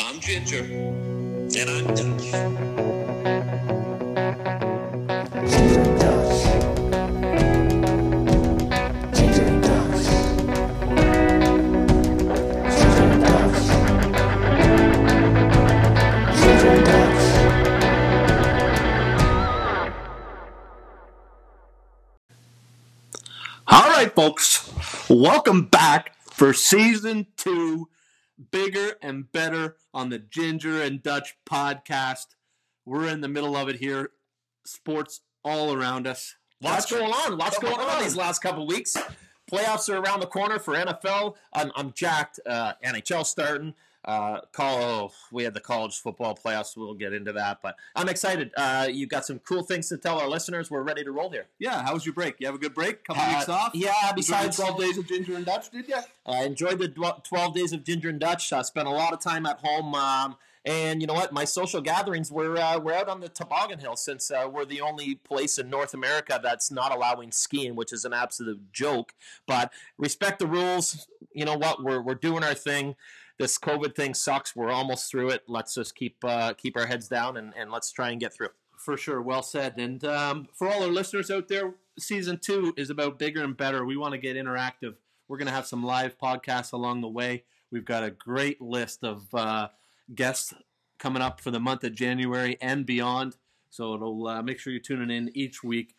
I'm Ginger. And I'm Dutch. All right, folks, welcome back for season two, bigger and better on the Ginger and Dutch podcast. We're in the middle of it here. Sports all around us. Lots going on. Lots going on on. these last couple weeks. Playoffs are around the corner for NFL. I'm, I'm jacked. Uh, NHL starting. Uh, call, oh, we had the college football playoffs. We'll get into that, but I'm excited. Uh, you got some cool things to tell our listeners. We're ready to roll here. Yeah, how was your break? You have a good break? Couple Uh, weeks off? Yeah. Besides, 12 days of Ginger and Dutch, did you? I enjoyed the 12 days of Ginger and Dutch. I spent a lot of time at home. Um, and you know what? My social gatherings were uh, we're out on the toboggan hill since uh, we're the only place in North America that's not allowing skiing, which is an absolute joke. But respect the rules. You know what? We're we're doing our thing. This COVID thing sucks. We're almost through it. Let's just keep uh, keep our heads down and, and let's try and get through. For sure, well said. And um, for all our listeners out there, season two is about bigger and better. We want to get interactive. We're going to have some live podcasts along the way. We've got a great list of uh, guests coming up for the month of January and beyond. So it'll uh, make sure you're tuning in each week,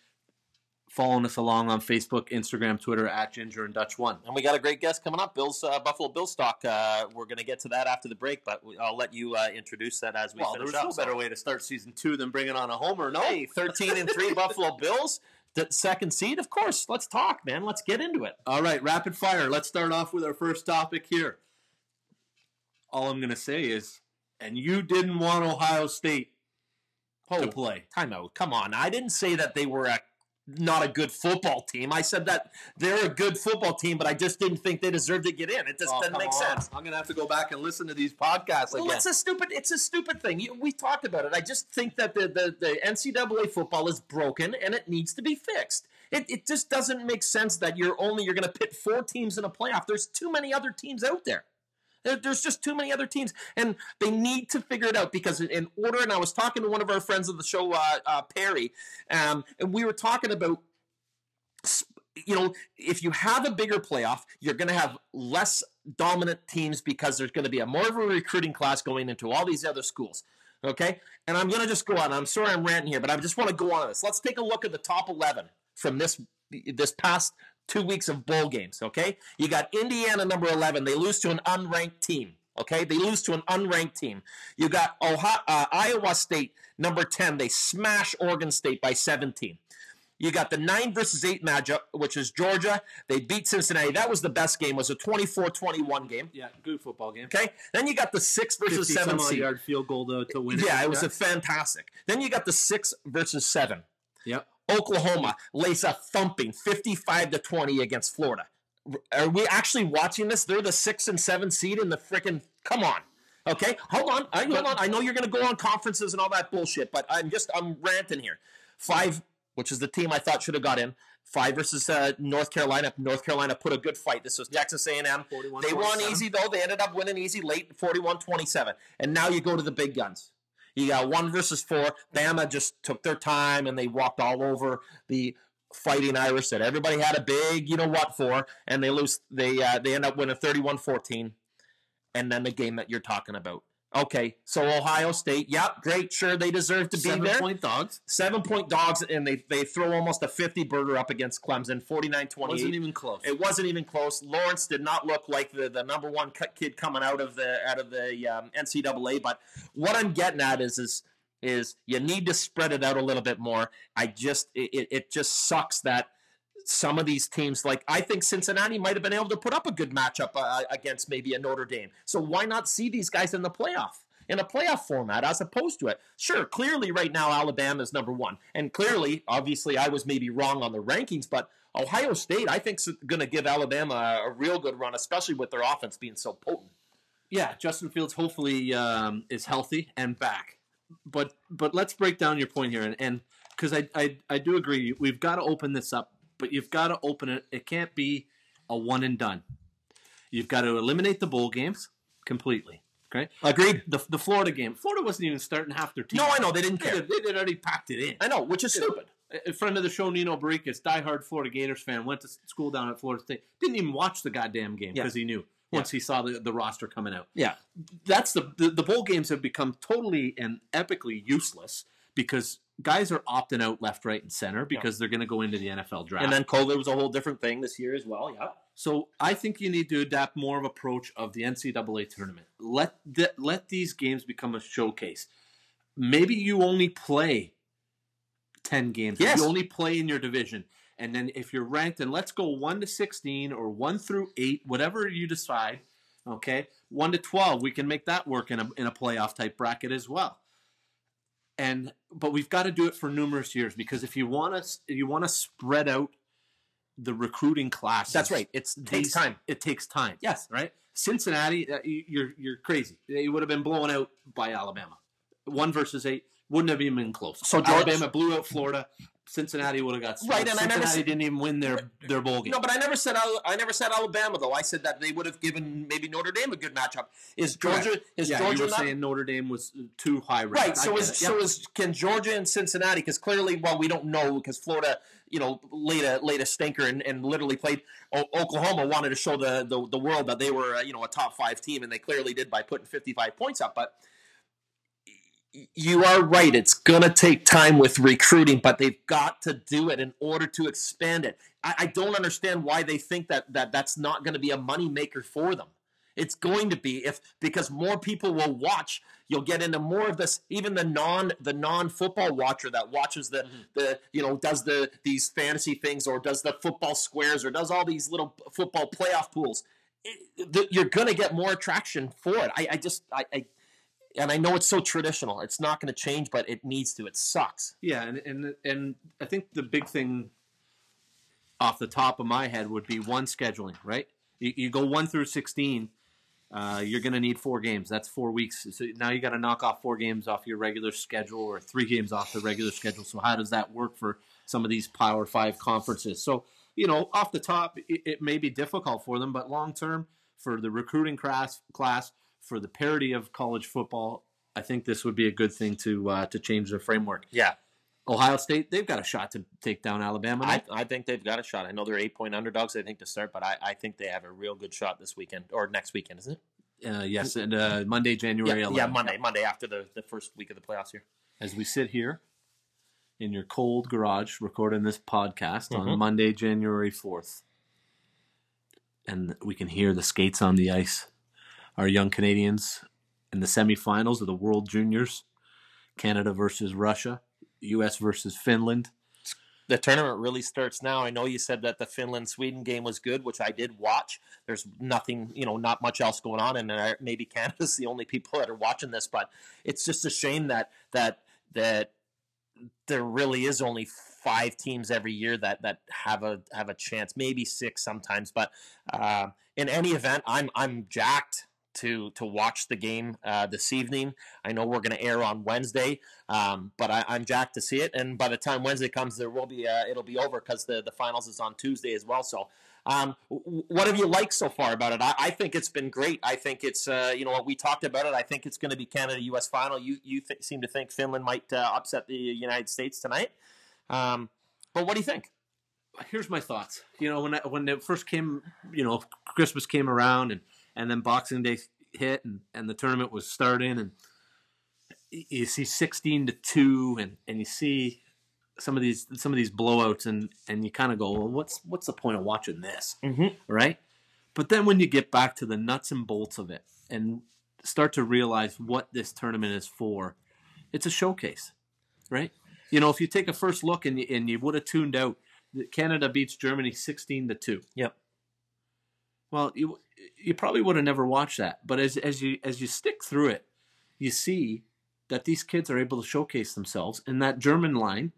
following us along on Facebook, Instagram, Twitter at Ginger and Dutch One. And we got a great guest coming up, Bill's uh, Buffalo Bill stock. Uh, we're going to get to that after the break, but we, I'll let you uh, introduce that as we Well, finish up. no So- better way to start season two than bringing on a homer. No, Hey, 13 and 3 Buffalo Bills, the second seed. Of course, let's talk, man. Let's get into it. All right, rapid fire. Let's start off with our first topic here. All I'm going to say is, and you didn't want Ohio State to play. Timeout. Come on. I didn't say that they were a not a good football team. I said that they're a good football team, but I just didn't think they deserved to get in. It just Oh, doesn't make on. sense. I'm going to have to go back and listen to these podcasts Well, again. it's a stupid. It's a stupid thing. You, we talked about it. I just think that the, the, the NCAA football is broken and it needs to be fixed. It, it just doesn't make sense that you're only you're going to pit four teams in a playoff. There's too many other teams out there. There- There's just too many other teams, and they need to figure it out because in order. And I was talking to one of our friends of the show, uh, uh, Perry, um, and we were talking about you know, if you have a bigger playoff, you're going to have less dominant teams because there's going to be a more of a recruiting class going into all these other schools. Okay, and I'm going to just go on. I'm sorry I'm ranting here, but I just want to go on this. Let's take a look at the top 11 from this this past two weeks of bowl games. Okay, you got Indiana number 11. They lose to an unranked team. Okay, they lose to an unranked team. You got Ohio, uh, Iowa State number 10. They smash Oregon State by 17. You got the nine versus eight matchup, which is Georgia. They beat Cincinnati. That was the best game. It was a 24-21 game. yeah, good football game. Okay. Then you got the six versus seven seed. yard field goal to, to win. Yeah, it was a fantastic. Then you got the six versus seven. Yep. Oklahoma lays a thumping 55 to 20 against Florida. Are we actually watching this? They're the six and seven seed in the freaking. Come on. Okay, hold on. I, hold on. I know you're going to go on conferences and all that bullshit, but I'm just I'm ranting here. Five, which is the team I thought should have got in. Five versus uh, North Carolina. North Carolina put a good fight. This was Texas A&M. 41, They won 47. easy though. They ended up winning easy late, 41-27. And now you go to the big guns. You got one versus four. Bama just took their time and they walked all over the fighting Irish that everybody had a big, you know what for, and they lose. They uh, they end up winning 31-14. And then the game that you're talking about. Okay, so Ohio State, yep, great, sure, they deserve to be Seven there. point dogs. Seven point dogs, and they, they throw almost a 50 burger up against Clemson, 49 28. Wasn't even close. It wasn't even close. Lawrence did not look like the, the number one cut kid coming out of the out of the um, NCAA. But what I'm getting at is is is you need to spread it out a little bit more. I just it- it just sucks that some of these teams, like I think Cincinnati, might have been able to put up a good matchup uh, against maybe a Notre Dame. So why not see these guys in the playoff? In a playoff format, as opposed to it. Sure, clearly, right now, Alabama is number one. And clearly, obviously, I was maybe wrong on the rankings, but Ohio State, I think, is going to give Alabama a, real good run, especially with their offense being so potent. yeah, Justin Fields hopefully um, is healthy and back. But but let's break down your point here, and and because I, I I do agree, we've got to open this up, but you've got to open it. It can't be a one and done. You've got to eliminate the bowl games completely. Okay, Agreed. the the Florida game. Florida wasn't even starting half their team. No, I know they didn't They care. they had already packed it in. I know, which is stupid. A friend of the show, Nino Baricas, diehard Florida Gators fan, went to school down at Florida State. Didn't even watch the goddamn game Yeah. because he knew once he saw the, the roster coming out. Yeah. That's the, the the bowl games have become totally and epically useless because guys are opting out left, right, and center because they're going to go into the NFL draft. And then COVID was a whole different thing this year as well. Yeah. So I think you need to adapt more of approach of the NCAA tournament. Let th- let these games become a showcase. Maybe you only play ten games. Yes. You only play in your division, and then if you're ranked, and let's go one to sixteen or one through eight, whatever you decide. Okay, one to twelve, we can make that work in a in a playoff type bracket as well. And but we've got to do it for numerous years because if you want to if you want to spread out the recruiting class, That's right. It's it takes time. it takes time. Yes. Right? Cincinnati, uh, you- you're you're crazy. They would have been blown out by Alabama. One versus eight wouldn't have even been close. So George- Alabama blew out Florida. Cincinnati would have got Right, and I Cincinnati never said- didn't even win their their bowl game. No, but I never said I never said Alabama though. I said that they would have given maybe Notre Dame a good matchup. Is Georgia is yeah, Georgia you were not saying Notre Dame was too high ranked. right? So is so is can Georgia and Cincinnati? Because clearly, well, we don't know because Florida, you know, laid a laid a stinker and, and literally played. O- Oklahoma wanted to show the, the the world that they were uh, you know a top five team, and they clearly did by putting fifty five points up. But you are right; it's gonna take time with recruiting, but they've got to do it in order to expand it. I, I don't understand why they think that that that's not going to be a money maker for them. It's going to be if because more people will watch. You'll get into more of this. Even the non the non football watcher that watches the mm-hmm. the you know does the these fantasy things or does the football squares or does all these little football playoff pools. It, the, you're going to get more attraction for it. I, I just I, I and I know it's so traditional. It's not going to change, but it needs to. It sucks. Yeah, and, and and I think the big thing off the top of my head would be one scheduling, right? You, you go one through sixteen, uh, you're going to need four games. That's four weeks. So now you got to knock off four games off your regular schedule or three games off the regular schedule. So how does that work for some of these Power Five conferences? So you know, off the top, it, it may be difficult for them, but long term, for the recruiting class, class for the parity of college football, I think this would be a good thing to uh, to change the framework. Yeah, Ohio State, they've got a shot to take down Alabama. I, I think they've got a shot. I know they're eight point underdogs. I think to start, but I, I think they have a real good shot this weekend or next weekend, isn't it? uh, yes, and uh, Monday, January yeah, 11th. yeah, Monday, Monday after the, the first week of the playoffs here. As we sit here in your cold garage recording this podcast Mhm. on Monday, January 4th, and we can hear the skates on the ice. Our young Canadians in the semifinals of the World Juniors, Canada versus Russia, U.S. versus Finland. The tournament really starts now. I know you said that the Finland Sweden game was good, which I did watch. There's nothing, you know, not much else going on, and maybe Canada's the only people that are watching this. But it's just a shame that that that there really is only five teams every year that that have a have a chance, maybe six sometimes. But uh, in any event, I'm I'm jacked to to watch the game uh, this evening. I know we're going to air on Wednesday, um, but I, I'm jacked to see it. And by the time Wednesday comes, there will be uh, it'll be over because the the finals is on Tuesday as well. So. Um, what have you liked so far about it? I, I think it's been great. I think it's uh, you know we talked about it. I think it's going to be Canada U.S. final. You you th- seem to think Finland might uh, upset the United States tonight. Um, but what do you think? here's my thoughts. You know, when I, when it first came, you know, Christmas came around and and then Boxing Day hit and and the tournament was starting and you see 16 to 2 and and you see some of these some of these blowouts and and you kind of go, well, what's what's the point of watching this, Mm-hmm. right? But then when you get back to the nuts and bolts of it and start to realize what this tournament is for, it's a showcase, right? You know, if you take a first look and you, and you would have tuned out Canada beats Germany 16 to 2. Yep. Well, you you probably would have never watched that, but as as you as you stick through it, you see that these kids are able to showcase themselves and that German line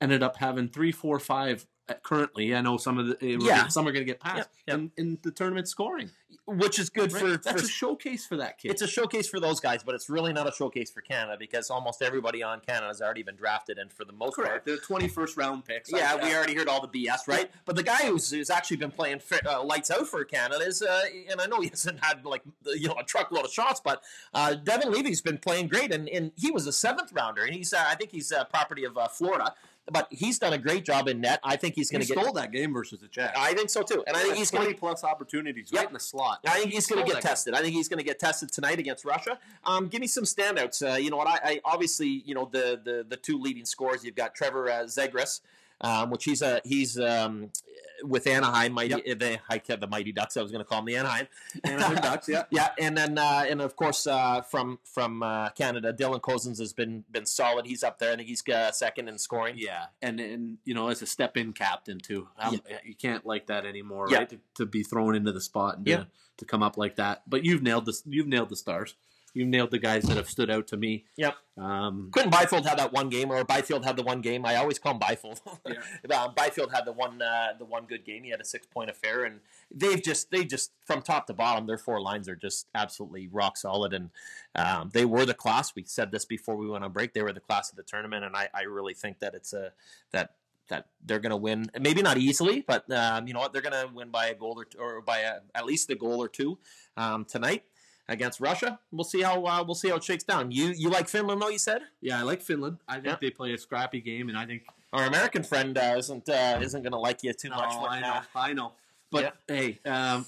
ended up having three, four, five currently. I know some of the uh, Yeah. some are going to get past Yep, yep. In, in the tournament scoring. which is good Right? for, That's for a showcase for that kid. it's a showcase for those guys, but it's really not a showcase for Canada because almost everybody on Canada has already been drafted, and for the most part, correct. The twenty first round picks. Yeah, I- we already heard all the BS, right? But the guy who's, who's actually been playing uh, lights out for Canada is, uh, and I know he hasn't had like you know a truckload of shots, but uh, Devon Levi's been playing great, and, and he was a seventh rounder, and he's uh, I think he's uh, property of uh, Florida, but he's done a great job in net. I think he's going to get. stole that game versus the Czechs. I think so too, and I think he's going twenty to. plus opportunities Yep. right in the slot. I think he's going to get that game. tested. I think he's going to get tested tonight against Russia. Um, give me some standouts. Uh, you know what? I, I obviously, you know, the the the two leading scores. You've got Trevor uh, Zegras, um, which he's a he's um, with Anaheim. Mighty Yep. the I kept the Mighty Ducks. I was going to call them the Anaheim. Anaheim Ducks, yeah. Yeah, and then uh, and of course uh, from from uh, Canada, Dylan Cozens has been been solid. He's up there. I think he's uh, second in scoring. Yeah, and and you know, as a step in captain too, um, you can't like that anymore, Yeah. right? To, to be thrown into the spot and Yeah. to, to come up like that. But you've nailed this. You've nailed the stars. You've nailed the guys that have stood out to me. Yep. Um, Quinton Byfield had that one game, or Byfield had the one game. I always call him Byfield. Yeah. uh, Byfield had the one uh, the one good game. He had a six point affair, and they've just they just from top to bottom, their four lines are just absolutely rock solid, and um, they were the class. We said this before we went on break. They were the class of the tournament, and I, I really think that it's a that that they're going to win. Maybe not easily, but um, you know what? They're going to win by a goal or, two, or by a, at least a goal or two um, tonight against Russia. We'll see how uh, we'll see how it shakes down. You you like Finland though? You said. yeah, I like Finland. I think Yeah. they play a scrappy game, and I think Our American friend uh, isn't uh, isn't going to like you too No, much. I know, I know. But hey, um,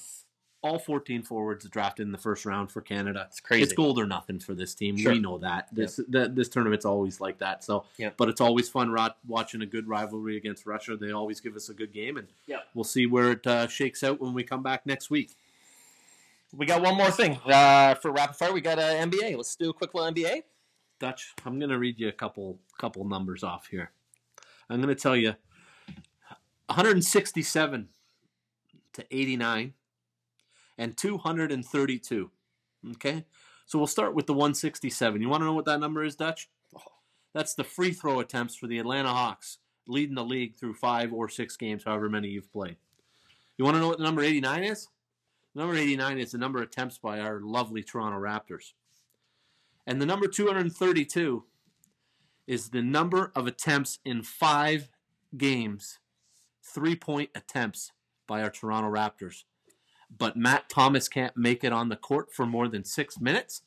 all 14 forwards drafted in the first round for Canada. it's crazy. It's gold or nothing for this team. Sure. We know that. This that, this tournament's always like that. So, Yeah. but it's always fun rot, watching a good rivalry against Russia. They always give us a good game, and Yeah. we'll see where it uh, shakes out when we come back next week. We got one more thing uh, for rapid fire. We got uh, NBA. Let's do a quick little NBA. Dutch, I'm going to read you a couple couple numbers off here. I'm going to tell you 167 to 89 and 232. Okay? So we'll start with the 167. You want to know what that number is, Dutch? That's the free throw attempts for the Atlanta Hawks, leading the league through 5 or 6 games, however many you've played. You want to know what the number 89 is? Number 89 is the number of attempts by our lovely Toronto Raptors. And the number 232 is the number of attempts in five games, three point attempts by our Toronto Raptors. But Matt Thomas can't make it on the court for more than six minutes.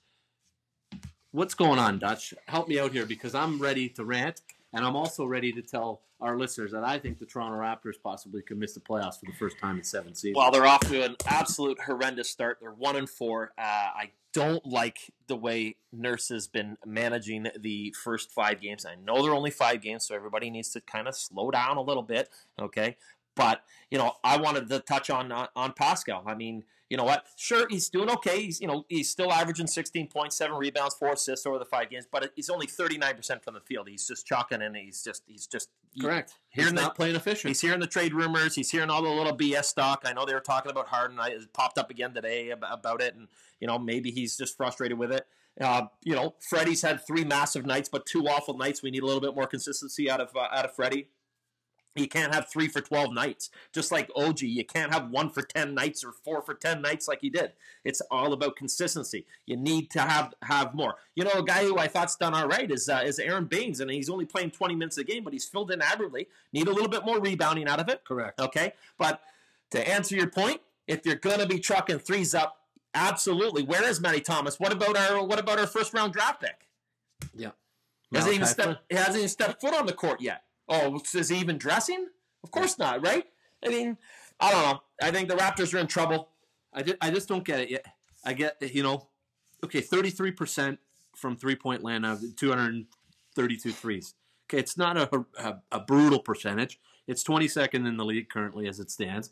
What's going on, Dutch? Help me out here because I'm ready to rant, and I'm also ready to tell our listeners that I think the Toronto Raptors possibly could miss the playoffs for the first time in seven seasons. Well, they're off to an absolute horrendous start. They're one and four. Uh, I don't like the way Nurse has been managing the first five games. I know they're only five games, so everybody needs to kind of slow down a little bit. Okay, but you know, I wanted to touch on on, on Pascal. I mean, you know what? Sure, he's doing okay. He's you know he's still averaging sixteen point seven rebounds, four assists over the five games, but he's only thirty nine percent from the field. He's just chalking and he's just he's just correct. Here He's in the- not playing efficient. He's hearing the trade rumors. He's hearing all the little BS talk. I know they were talking about Harden. I, it popped up again today ab- about it, and you know maybe he's just frustrated with it. Uh, you know, Freddie's had three massive nights, but two awful nights. We need a little bit more consistency out of uh, out of Freddie. You can't have three for twelve nights, just like OG. You can't have one for ten nights or four for ten nights like he did. It's all about consistency. You need to have have more. You know, a guy who I thought's done all right is uh, is Aron Baynes, and he's only playing twenty minutes a game, but he's filled in admirably. Need a little bit more rebounding out of it. correct. Okay, but to answer your point, if you're going to be trucking threes up, absolutely. Where is Matty Thomas? What about our what about our first round draft pick? Yeah. Hasn't even stepped. He hasn't even stepped foot on the court yet. Oh, is he even dressing? Of course not, right? I mean, I don't know. I think the Raptors are in trouble. I just, I just don't get it yet. I get you know, okay, thirty three percent from three point land of 232 threes. Okay, it's not a, a a brutal percentage. It's twenty second in the league currently as it stands,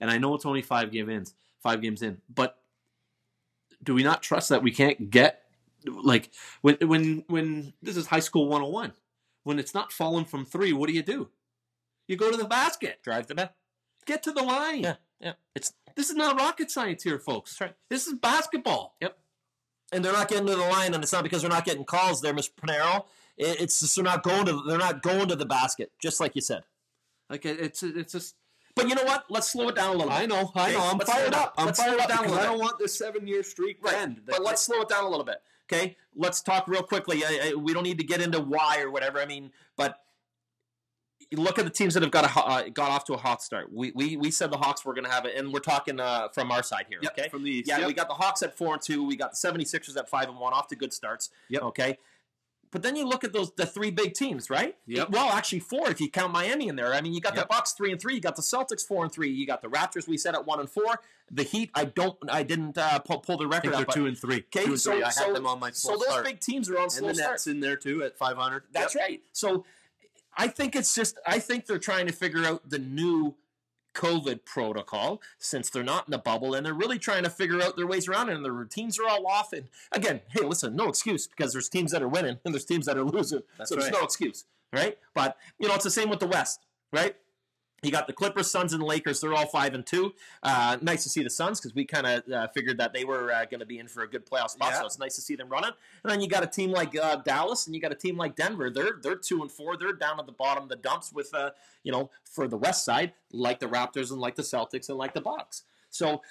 and I know it's only five game ins, five games in. But do we not trust that we can't get like when when when this is high school one hundred and one? When it's not falling from three, what do you do? You go to the basket. Drive the bet. Get to the line. Yeah, yeah. It's This is not rocket science here, folks. That's right. This is basketball. Yep. and they're not getting to the line, and it's not because they're not getting calls there, Mr. Panero. It's just they're not going to they're not going to the basket, just like you said. Like it's it's just. But you know what? Let's slow it down a little bit. I know, I Okay, know. I'm let's fired it up. I'm Let's fired it up down a little I don't want this seven year streak to Right. end. But let's slow it down a little bit. Okay, let's talk real quickly. I, I, we don't need to get into why or whatever. I mean, but look at the teams that have got a, uh, got off to a hot start. We we, we said the Hawks were going to have it, and we're talking uh, from our side here. Yep, Okay, from the East. yeah, Yep. we got the Hawks at four and two. We got the 76ers at five and one, off to good starts. Yep. Okay. But then you look at those the three big teams, right? Yep. Well, actually four if you count Miami in there. I mean, you got Yep. the Bucks three and three. You got the Celtics four and three. You got the Raptors. We said at one and four. The Heat. I don't. I didn't uh, pull, pull the I record think up. they're but- two and three. Okay, two and so- three. I so- have them on my so those start. big teams are on and slow the start. Nets in there too at 500. That's right. So I think it's just I think they're trying to figure out the new COVID protocol since they're not in the bubble and they're really trying to figure out their ways around it and their routines are all off. And again, hey, listen, no excuse because there's teams that are winning and there's teams that are losing. That's so there's no excuse, right? But you know, it's the same with the West, right? You got the Clippers, Suns, and Lakers. They're all five and two. Uh, nice to see the Suns because we kind of uh, figured that they were uh, going to be in for a good playoff spot. Yeah. So it's nice to see them running. And then you got a team like uh, Dallas, and you got a team like Denver. They're they're two and four. They're down at the bottom of the dumps with uh, you know for the West side, like the Raptors and like the Celtics and like the Bucks. So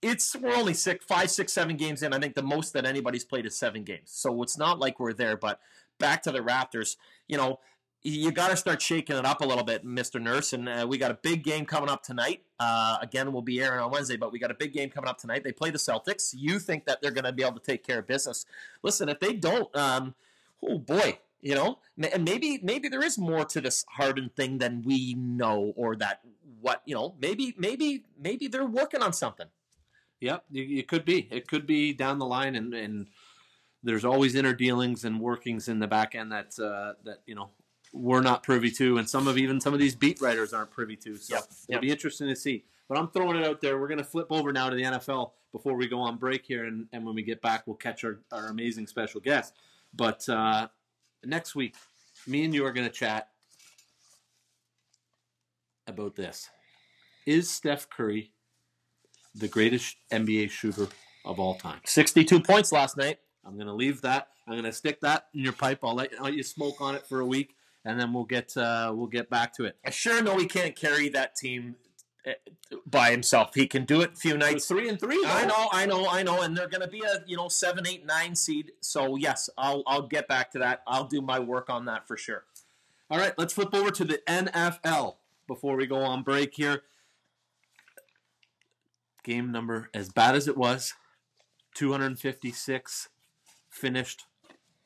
it's we're only six, five, six, seven games in. I think the most that anybody's played is seven games. So it's not like we're there. But back to the Raptors, you know, you got to start shaking it up a little bit, Mister Nurse. And uh, we got a big game coming up tonight. Uh, again, we'll be airing on Wednesday, but we got a big game coming up tonight. They play the Celtics. You think that they're going to be able to take care of business? Listen, if they don't, um, oh boy. You know, and maybe maybe there is more to this Harden thing than we know, or that what you know. Maybe maybe maybe they're working on something. Yep, you could be. It could be down the line, and, and there's always inner dealings and workings in the back end that uh, that you know we're not privy to, and some of even some of these beat writers aren't privy to. So Yep, it'll yep. be interesting to see. But I'm throwing it out there. We're going to flip over now to the NFL before we go on break here, and, and when we get back, we'll catch our, our amazing special guest. But uh, next week, me and you are going to chat about this. Is Steph Curry the greatest NBA shooter of all time? Sixty-two points last night. I'm going to leave that. I'm going to stick that in your pipe. I'll let, I'll let you smoke on it for a week, and then we'll get uh, we'll get back to it. I sure know he can't carry that team eh, by himself. He can do it a few nights. three and three. I know, I know, I know, and they're going to be a you know seven, eight, nine seed. So yes, I'll I'll get back to that. I'll do my work on that for sure. All right, let's flip over to the NFL before we go on break here. Game number, as bad as it was, 256 finished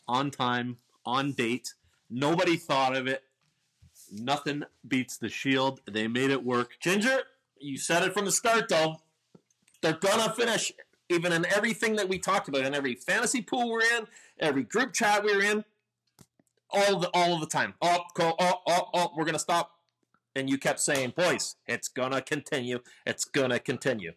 on time, on date. Nobody thought of it. Nothing beats the Shield. They made it work. Ginger, you said it from the start, though. They're gonna finish, even in everything that we talked about, in every fantasy pool we're in, every group chat we're in, all the all of the time. Oh, go, oh, oh, oh, we're gonna stop. And you kept saying, "Boys, it's gonna continue. It's gonna continue."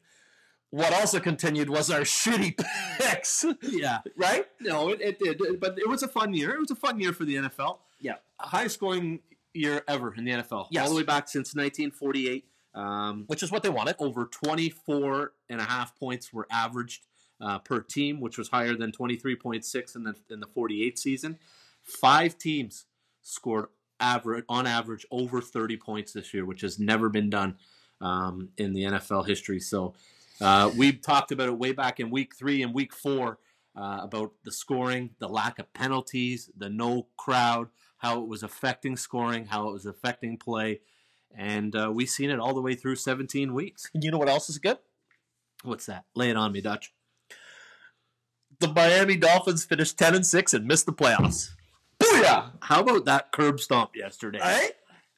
What also continued was our shitty picks, Yeah. right? No, it, it did, but it was a fun year. It was a fun year for the NFL. Yeah. Highest scoring year ever in the NFL. Yes. All the way back since 1948. Um, Which is what they wanted. over 24 and a half points were averaged uh, per team, which was higher than 23.6 in the in the 48 season. Five teams scored average on average over 30 points this year, which has never been done um, in the NFL history. So uh, we talked about it way back in week three and week four uh, about the scoring, the lack of penalties, the no crowd, how it was affecting scoring, how it was affecting play. And uh, we've seen it all the way through 17 weeks. And you know what else is good? What's that? Lay it on me, Dutch. The Miami Dolphins finished ten and six and missed the playoffs. Booyah! How about that curb stomp yesterday? Right?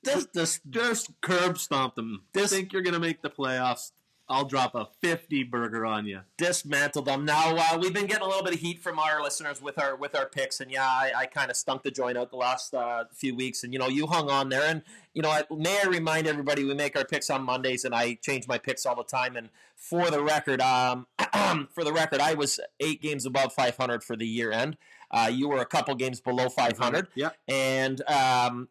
This, this, Just curb stomp them. This- think you're gonna make the playoffs? I'll drop a 50 burger on you. dismantled them. Now uh, we've been getting a little bit of heat from our listeners with our with our picks, and yeah, I, I kind of stunk the joint out the last uh, few weeks, and you know you hung on there, and you know I, may I remind everybody we make our picks on Mondays, and I change my picks all the time, and for the record, um, for the record, I was eight games above 500 for the year end. Uh, you were a couple games below 500 Yeah. and um,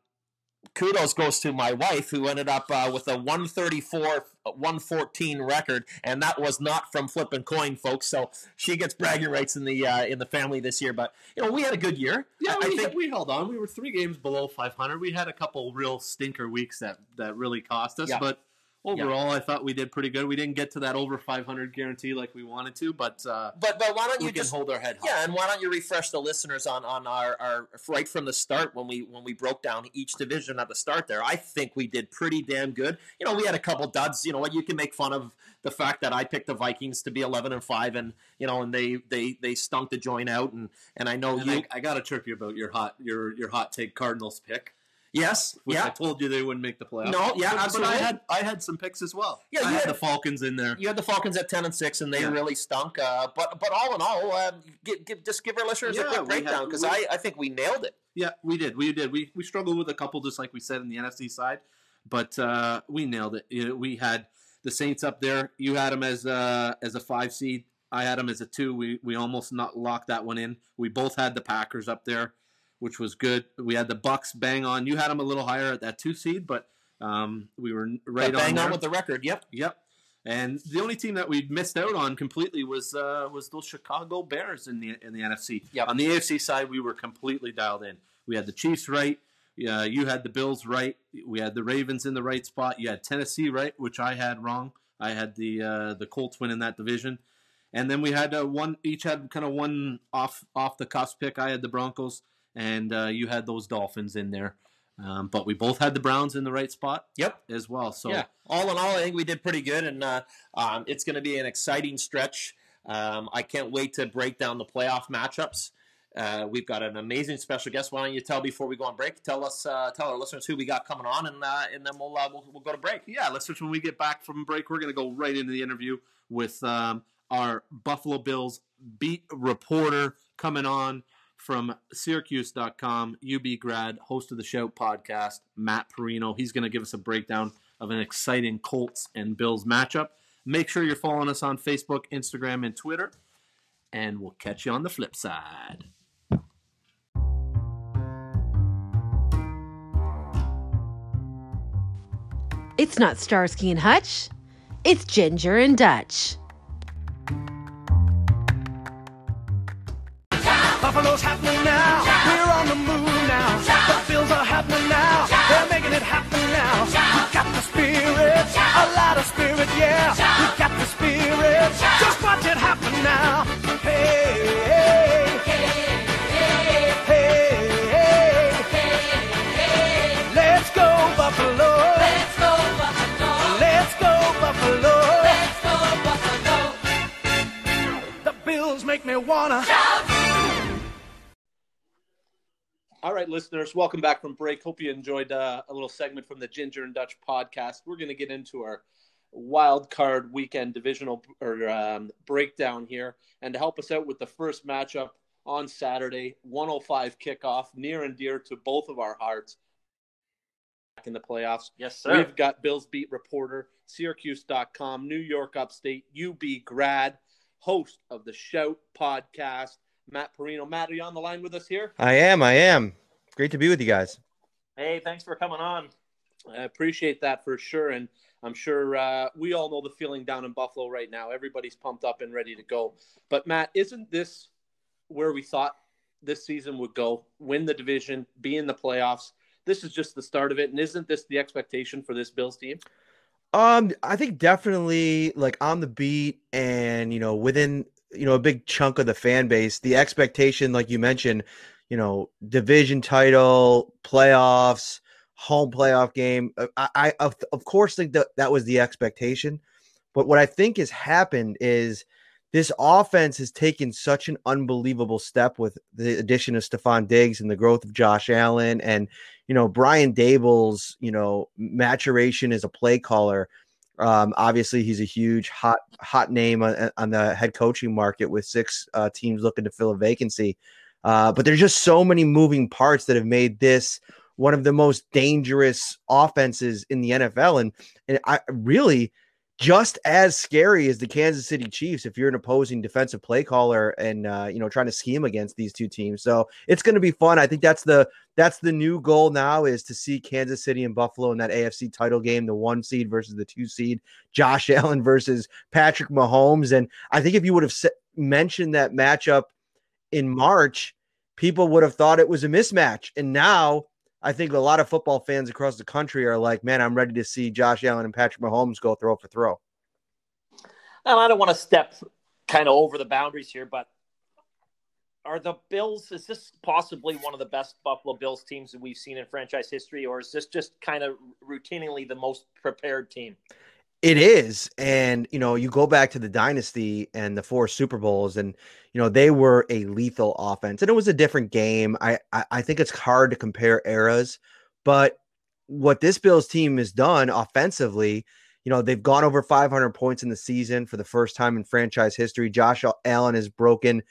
kudos goes to my wife who ended up uh, with a 134 114 record and that was not from flipping coin folks so she gets bragging rights in the uh, in the family this year but you know we had a good year Yeah, I, we, I think we held on. We were three games below 500. We had a couple real stinker weeks that, that really cost us, Yeah. but overall, I thought we did pretty good. We didn't get to that over 500 guarantee like we wanted to, but uh, but but why don't you just hold our head high. yeah and why don't you refresh the listeners on on our, our right from the start when we when we broke down each division at the start there i think we did pretty damn good you know we had a couple duds you know what you can make fun of the fact that i picked the vikings to be 11 and 5 and you know and they they they stunk the joint out and and i know And you I, I got to chirp you about your hot your your hot take Cardinals pick. Yes Which I told you they wouldn't make the playoffs. No, yeah, But- absolutely. But I had I had some picks as well. Yeah, I you had, had- the Falcons in there. you had the Falcons at ten and six, and they Yeah. really stunk. Uh, but but all in all, um, give, give, just give our listeners a quick breakdown because I, I think we nailed it. Yeah, we did. We did. We we struggled with a couple, just like we said in the NFC side, but uh, we nailed it. You know, we had the Saints up there. You had them as a, as a five seed. I had them as a two. We we almost not locked that one in. We both had the Packers up there, which was good. We had the Bucs bang on. You had them a little higher at that two seed, but um, we were right But bang on. on with the record. Yep. Yep. And the only team that we missed out on completely was uh, was those Chicago Bears in the in the NFC. Yep. On the AFC side, we were completely dialed in. We had the Chiefs right. Yeah, you had the Bills right. We had the Ravens in the right spot. You had Tennessee right, which I had wrong. I had the uh, the Colts win in that division, and then we had uh, one each had kind of one off off the cusp pick. I had the Broncos, and uh, you had those Dolphins in there. Um, but we both had the Browns in the right spot. Yep. as well. So yeah. All in all, I think we did pretty good, and uh, um, it's going to be an exciting stretch. Um, I can't wait to break down the playoff matchups. Uh, we've got an amazing special guest. Why don't you tell before we go on break? Tell us, uh, tell our listeners who we got coming on, and uh, and then we'll, uh, we'll we'll go to break. yeah, listeners, when we get back from break, we're going to go right into the interview with um, our Buffalo Bills beat reporter coming on from Syracuse.com, UB grad, host of the Shout podcast, Matt Parrino. He's going to give us a breakdown of an exciting Colts and Bills matchup. Make sure you're following us on Facebook, Instagram, and Twitter, and we'll catch you on the flip side. It's not Starsky and Hutch. It's Ginger and Dutch. Spirit, yeah. We got the spirit. Just watch it happen now. Wanna. All right, listeners, welcome back from break. Hope you enjoyed uh, a little segment from the Ginger and Dutch podcast. We're going to get into our wild card weekend divisional or um, breakdown here, and to help us out with the first matchup on Saturday, 105 kickoff, near and dear to both of our hearts. Back in the playoffs, Yes, sir. We've got Bills beat reporter, Syracuse.com, New York Upstate, UB grad, host of the Shout podcast, Matt Parrino. Matt, are you on the line with us here? I am. I am. Great to be with you guys. Hey, thanks for coming on. I appreciate that for sure. And I'm sure uh, we all know the feeling down in Buffalo right now. Everybody's pumped up and ready to go. But, Matt, isn't this where we thought this season would go? Win the division, be in the playoffs. This is just the start of it. And isn't this the expectation for this Bills team? Um, I think definitely like on the beat and you know within you know a big chunk of the fan base, the expectation, like you mentioned, you know, division title, playoffs, home playoff game. uh, I, I of, of course think that that was the expectation, but what I think has happened is this offense has taken such an unbelievable step with the addition of Stefon Diggs and the growth of Josh Allen and you know Brian Daboll's you know maturation as a play caller. Um, obviously, he's a huge hot hot name on, on the head coaching market with six uh, teams looking to fill a vacancy. Uh, but there's just so many moving parts that have made this one of the most dangerous offenses in the NFL. And and I really just as scary as the Kansas City Chiefs if you're an opposing defensive play caller and uh, you know trying to scheme against these two teams. So it's going to be fun. I think that's the that's the new goal now is to see Kansas City and Buffalo in that AFC title game, the one seed versus the two seed, Josh Allen versus Patrick Mahomes. And I think if you would have mentioned that matchup in March, people would have thought it was a mismatch. And now I think a lot of football fans across the country are like, man, I'm ready to see Josh Allen and Patrick Mahomes go throw for throw. And I don't want to step kind of over the boundaries here, but are the Bills, is this possibly one of the best Buffalo Bills teams that we've seen in franchise history, or is this just kind of routinely the most prepared team? It is. And, you know, you go back to the dynasty and the four Super Bowls, and, you know, they were a lethal offense. And it was a different game. I, I, I think it's hard to compare eras, but what this Bills team has done offensively, you know, they've gone over 500 points in the season for the first time in franchise history. Josh Allen has broken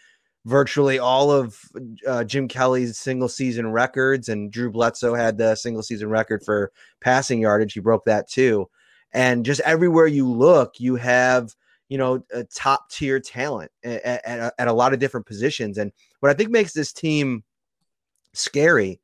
virtually all of uh, Jim Kelly's single season records, and Drew Bledsoe had the single season record for passing yardage. He broke that too. And just everywhere you look, you have you know top tier talent at, at, at a lot of different positions. And what I think makes this team scary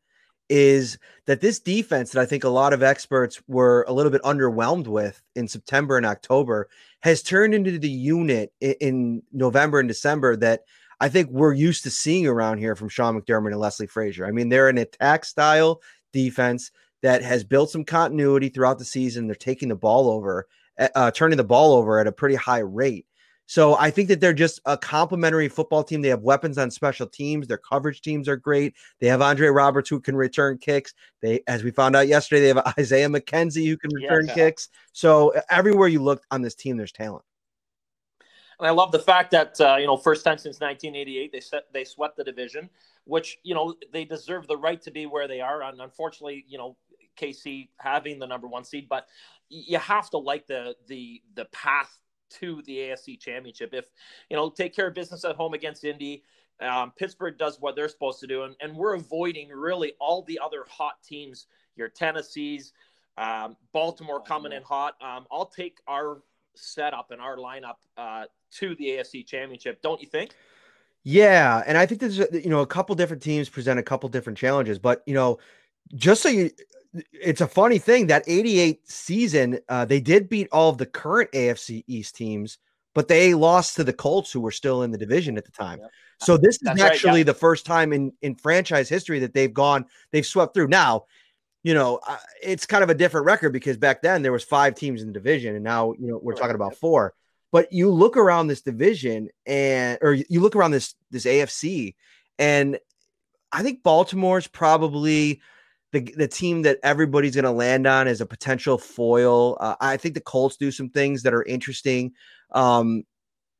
is that this defense that I think a lot of experts were a little bit underwhelmed with in September and October has turned into the unit in November and December that I think we're used to seeing around here from Sean McDermott and Leslie Frazier. I mean, they're an attack style defense that has built some continuity throughout the season. They're taking the ball over, uh, turning the ball over at a pretty high rate. So I think that they're just a complementary football team. They have weapons on special teams. Their coverage teams are great. They have Andre Roberts who can return kicks. They, as we found out yesterday, they have Isaiah McKenzie who can return yeah. kicks. So everywhere you look on this team, there's talent. And I love the fact that uh, you know, first time since 1988, they set they swept the division, which you know they deserve the right to be where they are. And unfortunately, you know, KC having the number one seed, but you have to like the the the path to the AFC Championship. If you know, take care of business at home against Indy. Um, Pittsburgh does what they're supposed to do, and, and we're avoiding really all the other hot teams. Your Tennessee's, um, Baltimore coming in hot. Um, I'll take our setup and our lineup uh, to the AFC Championship. Don't you think? Yeah, and I think there's you know a couple different teams present a couple different challenges, but you know, just so you it's a funny thing that 88 season uh, they did beat all of the current AFC East teams, but they lost to the Colts who were still in the division at the time. Yep. So this That's is actually right, yeah. the first time in in franchise history that they've gone they've swept through. Now, you know, uh, it's kind of a different record because back then there was five teams in the division and now, you know, we're talking about four. But you look around this division and or you look around this this AFC and I think Baltimore's probably the, the team that everybody's going to land on as a potential foil. Uh, I think the Colts do some things that are interesting um,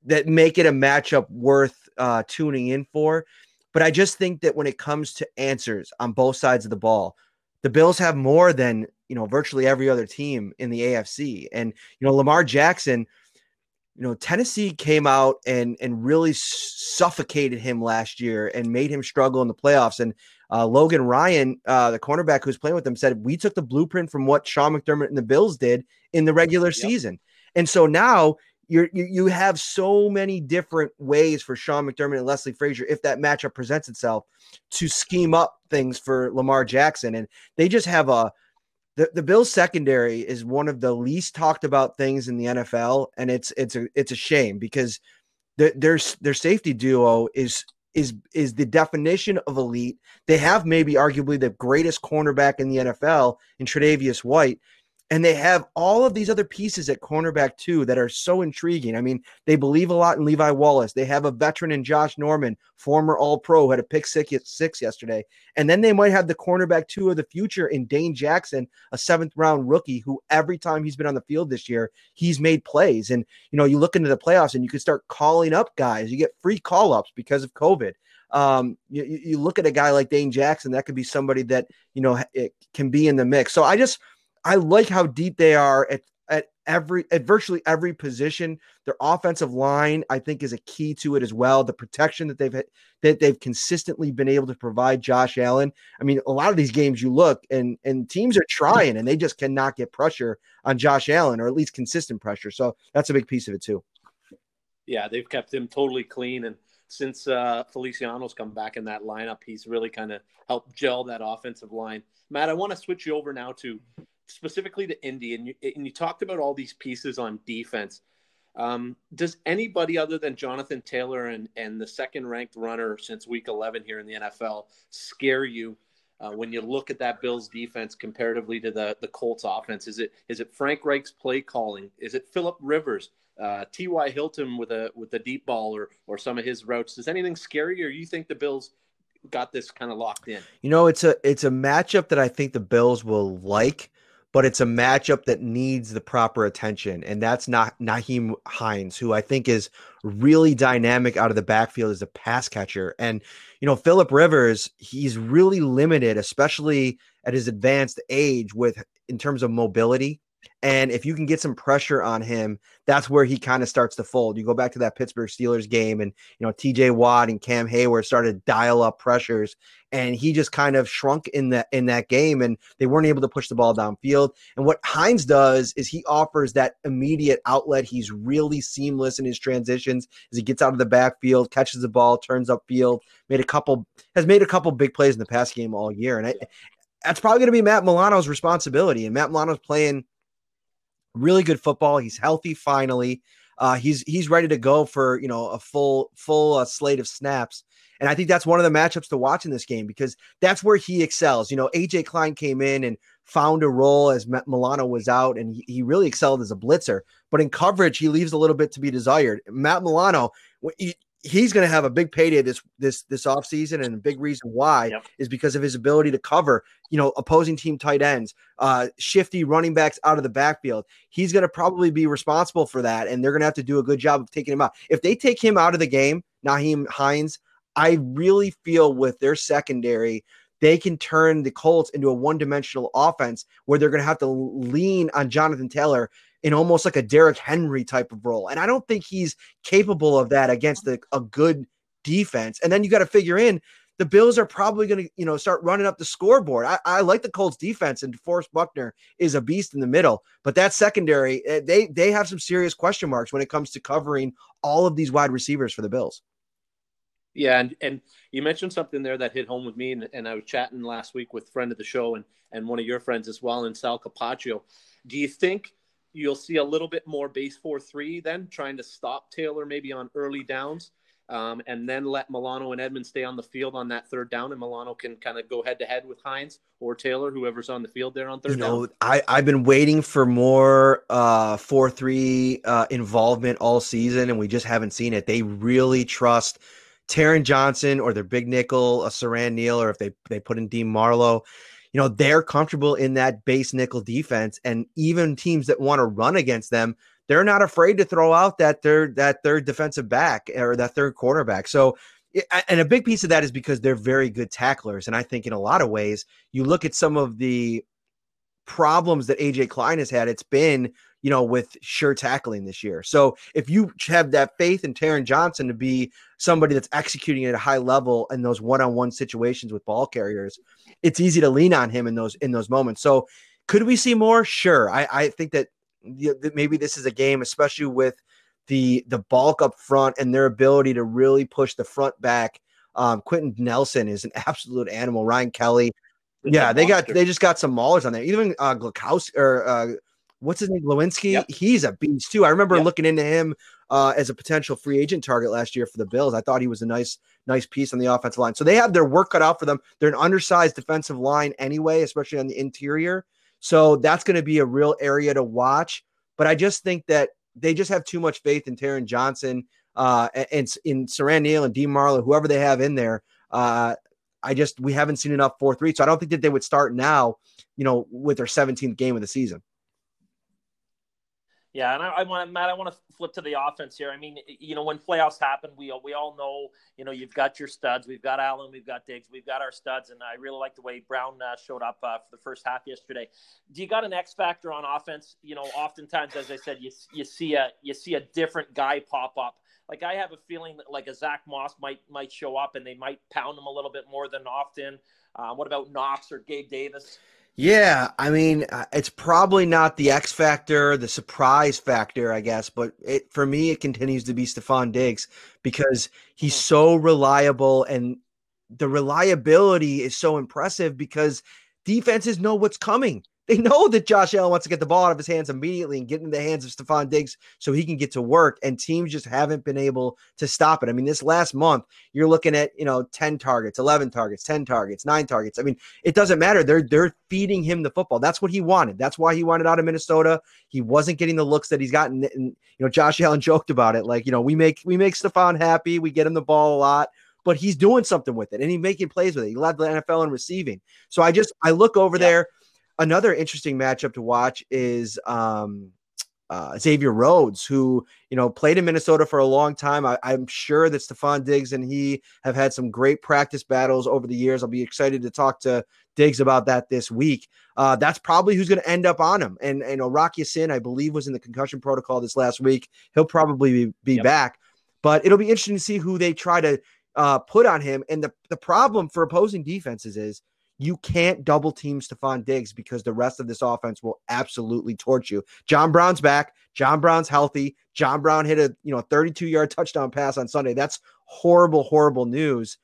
that make it a matchup worth uh, tuning in for. But I just think that when it comes to answers on both sides of the ball, the Bills have more than you know virtually every other team in the AFC. And you know Lamar Jackson, you know Tennessee came out and and really suffocated him last year and made him struggle in the playoffs. And uh, Logan Ryan, uh, the cornerback who's playing with them, said we took the blueprint from what Sean McDermott and the Bills did in the regular yep. season, and so now you're, you you have so many different ways for Sean McDermott and Leslie Frazier if that matchup presents itself to scheme up things for Lamar Jackson, and they just have a the, the Bills secondary is one of the least talked about things in the NFL, and it's it's a it's a shame because the, their their safety duo is is is the definition of elite. They have maybe arguably the greatest cornerback in the NFL in Tre'Davious White. And they have all of these other pieces at cornerback too that are so intriguing. I mean, they believe a lot in Levi Wallace. They have a veteran in Josh Norman, former All Pro, who had a pick six, yesterday. And then they might have the cornerback two of the future in Dane Jackson, a seventh round rookie who every time he's been on the field this year, he's made plays. And you know, you look into the playoffs and you can start calling up guys. You get free call ups because of COVID. Um, you, you look at a guy like Dane Jackson, that could be somebody that you know it can be in the mix. So I just I like how deep they are at, at every at virtually every position. Their offensive line, I think, is a key to it as well. The protection that they've that they've consistently been able to provide Josh Allen. I mean, a lot of these games you look and and teams are trying and they just cannot get pressure on Josh Allen or at least consistent pressure. So that's a big piece of it too. Yeah, they've kept him totally clean and since uh, Feliciano's come back in that lineup, he's really kind of helped gel that offensive line. Matt, I want to switch you over now to specifically to Indy, and you, and you talked about all these pieces on defense. Um, does anybody other than Jonathan Taylor and, and the second ranked runner since week 11 here in the NFL scare you uh, when you look at that Bills defense comparatively to the, the Colts offense? Is it is it Frank Reich's play calling? Is it Philip Rivers? uh, T.Y. Hilton with a with a deep ball or or some of his routes. Does anything scary, or you think the Bills got this kind of locked in? You know, it's a it's a matchup that I think the Bills will like, but it's a matchup that needs the proper attention, and that's not Nyheim Hines, who I think is really dynamic out of the backfield as a pass catcher. And you know, Philip Rivers, he's really limited, especially at his advanced age, with in terms of mobility and if you can get some pressure on him, that's where he kind of starts to fold. You go back to that Pittsburgh Steelers game, and you know TJ Watt and Cam Heyward started to dial up pressures, and he just kind of shrunk in that in that game, and they weren't able to push the ball downfield. And what Hines does is he offers that immediate outlet. He's really seamless in his transitions as he gets out of the backfield, catches the ball, turns upfield. Made a couple has made a couple big plays in the past game all year, and I, that's probably going to be Matt Milano's responsibility. And Matt Milano's playing really good football. He's healthy finally. Uh, he's he's ready to go for you know a full full uh, slate of snaps. And I think that's one of the matchups to watch in this game because that's where he excels. You know, AJ Klein came in and found a role as Milano was out, and he, he really excelled as a blitzer. But in coverage, he leaves a little bit to be desired. Matt Milano, he's going to have a big payday this this this offseason and a big reason why yep. is because of his ability to cover you know opposing team tight ends uh shifty running backs out of the backfield he's going to probably be responsible for that and they're going to have to do a good job of taking him out if they take him out of the game Nyheim Hines I really feel with their secondary they can turn the Colts into a one-dimensional offense where they're going to have to lean on Jonathan Taylor in almost like a Derrick Henry type of role. And I don't think he's capable of that against a, a good defense. And then you got to figure in the Bills are probably going to, you know, start running up the scoreboard. I, I like the Colts defense, and DeForest Buckner is a beast in the middle. But that secondary, eh, they they have some serious question marks when it comes to covering all of these wide receivers for the Bills. Yeah, and and you mentioned something there that hit home with me, and, and I was chatting last week with friend of the show and and one of your friends as well, in Sal Capaccio. Do you think you'll see a little bit more base four three then trying to stop Taylor maybe on early downs. Um, and then let Milano and Edmunds stay on the field on that third down, and Milano can kind of go head to head with Hines or Taylor, whoever's on the field there on third you know, down. I I've been waiting for more uh, four three uh, involvement all season, and we just haven't seen it. They really trust Taron Johnson or their big nickel, a Siran Neal, or if they they put in Dean Marlowe you know, they're comfortable in that base nickel defense. And even teams that want to run against them, they're not afraid to throw out that third that third defensive back or that third quarterback. So and a big piece of that is because they're very good tacklers. And I think in a lot of ways, you look at some of the problems that AJ Klein has had, it's been, you know, with sure tackling this year. So if you have that faith in Taron Johnson to be somebody that's executing at a high level in those one-on-one situations with ball carriers, it's easy to lean on him in those in those moments. So could we see more? Sure. I, I think that, that maybe this is a game, especially with the the bulk up front and their ability to really push the front back. Um, Quenton Nelson is an absolute animal. Ryan Kelly, yeah, they got they just got some maulers on there. Even uh Glukowski or uh what's his name? Glowinski, yep. he's a beast too. I remember yep. looking into him uh, as a potential free agent target last year for the Bills. I thought he was a nice, nice piece on the offensive line. So they have their work cut out for them. They're an undersized defensive line anyway, especially on the interior. So that's going to be a real area to watch. But I just think that they just have too much faith in Taron Johnson uh, and in Siran Neal and Dean Marlowe, whoever they have in there. Uh, I just we haven't seen enough four three, so I don't think that they would start now. You know, with their 17th game of the season. Yeah, and I, I want Matt. I want to flip to the offense here. I mean, you know, when playoffs happen, we we all know, you know, you've got your studs. We've got Allen, we've got Diggs, we've got our studs, and I really like the way Brown uh, showed up uh, for the first half yesterday. Do you got an X factor on offense? You know, oftentimes, as I said, you you see a you see a different guy pop up. Like I have a feeling that like a Zach Moss might might show up, and they might pound him a little bit more than often. Uh, what about Knox or Gabe Davis? Yeah, I mean, uh, it's probably not the X factor, the surprise factor, I guess, but it for me it continues to be Stefon Diggs because he's Hmm. so reliable and the reliability is so impressive because defenses know what's coming. They know that Josh Allen wants to get the ball out of his hands immediately and get in the hands of Stefon Diggs so he can get to work. And teams just haven't been able to stop it. I mean, this last month, you're looking at, you know, 10 targets, 11 targets, 10 targets, nine targets. I mean, it doesn't matter. They're they're feeding him the football. That's what he wanted. That's why he wanted out of Minnesota. He wasn't getting the looks that he's gotten. And, you know, Josh Allen joked about it. Like, you know, we make we make Stefon happy. We get him the ball a lot but he's doing something with it and he's making plays with it. He led the NFL in receiving. So I just I look over Yeah. there. Another interesting matchup to watch is um uh, Xavier Rhodes, who you know played in Minnesota for a long time. I, I'm sure that Stefon Diggs and he have had some great practice battles over the years. I'll be excited to talk to Diggs about that this week. Uh, that's probably who's going to end up on him. And and Rock Ya-Sin, I believe, was in the concussion protocol this last week. He'll probably be, be Yep. back, but it'll be interesting to see who they try to uh, put on him. And the, the problem for opposing defenses is you can't double team Stefon Diggs because the rest of this offense will absolutely torch you. John Brown's back. John Brown's healthy. John Brown hit a you know 32 yard touchdown pass on Sunday. That's horrible, horrible news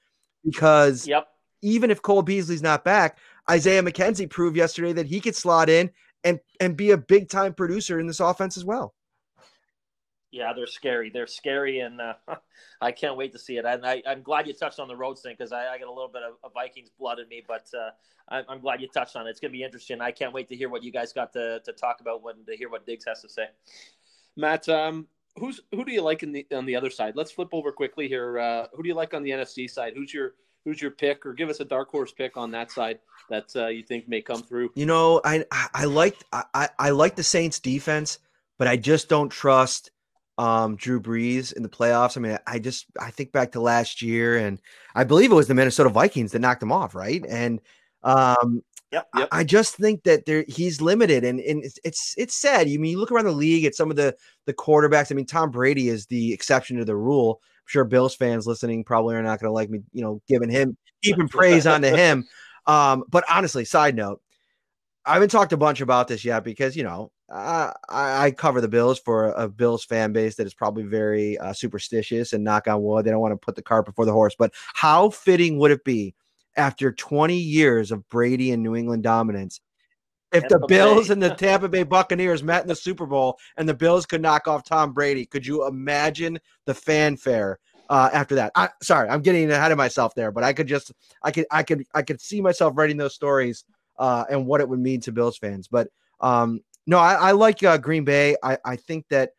because Yep. even if Cole Beasley's not back, Isaiah McKenzie proved yesterday that he could slot in and and be a big time producer in this offense as well. Yeah, they're scary. They're scary, and uh, I can't wait to see it. And I, I'm glad you touched on the road thing because I, I got a little bit of, of Vikings blood in me, but uh, I, I'm glad you touched on it. It's going to be interesting. I can't wait to hear what you guys got to, to talk about when to hear what Diggs has to say. Matt, um, who's who do you like in the on the other side? Let's flip over quickly here. Uh, who do you like on the NFC side? Who's your who's your pick, or give us a dark horse pick on that side that uh, you think may come through? You know, I I- I like I, I- I like the Saints defense, but I just don't trust um Drew Brees in the playoffs. I mean, I just I think back to last year and I believe it was the Minnesota Vikings that knocked him off, right? And um Yep. Yep. I just think that there he's limited and, and it's, it's it's sad. You mean you look around the league at some of the the quarterbacks. I mean, Tom Brady is the exception to the rule. I'm sure Bills fans listening probably are not going to like me, you know, giving him keeping praise onto him. Um, but honestly, side note, I haven't talked a bunch about this yet because you know I, I cover the Bills for a Bills fan base that is probably very uh, superstitious and knock on wood, they don't want to put the cart before the horse. But how fitting would it be after 20 years of Brady and New England dominance? If the Bills Bay. and the Tampa Bay Buccaneers met in the Super Bowl and the Bills could knock off Tom Brady, could you imagine the fanfare uh, after that? I, sorry, I'm getting ahead of myself there, but I could just, I could, I could, I could see myself writing those stories uh, and what it would mean to Bills fans. But um, no, I, I like uh, Green Bay. I, I think that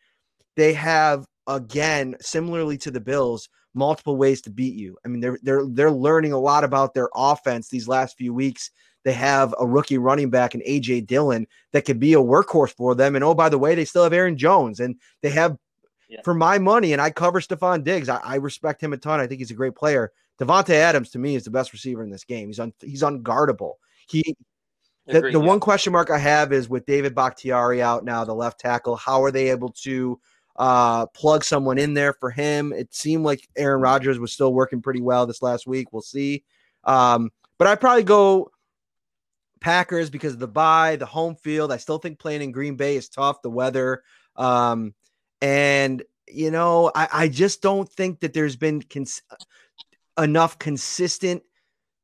they have again, similarly to the Bills, multiple ways to beat you. I mean, they're they're they're learning a lot about their offense these last few weeks. They have a rookie running back and AJ Dillon that could be a workhorse for them. And oh, by the way, they still have Aaron Jones, and they have Yeah. for my money. And I cover Stefon Diggs. I, I respect him a ton. I think he's a great player. Davante Adams to me is the best receiver in this game. He's un, he's unguardable. He the, Agreed, the yeah. one question mark I have is with David Bakhtiari out now, the left tackle, how are they able to uh, plug someone in there for him? It seemed like Aaron Rodgers was still working pretty well this last week. We'll see. Um, but I'd probably go Packers because of the bye, the home field. I still think playing in Green Bay is tough, the weather. Um, and, you know, I, I just don't think that there's been cons- enough consistent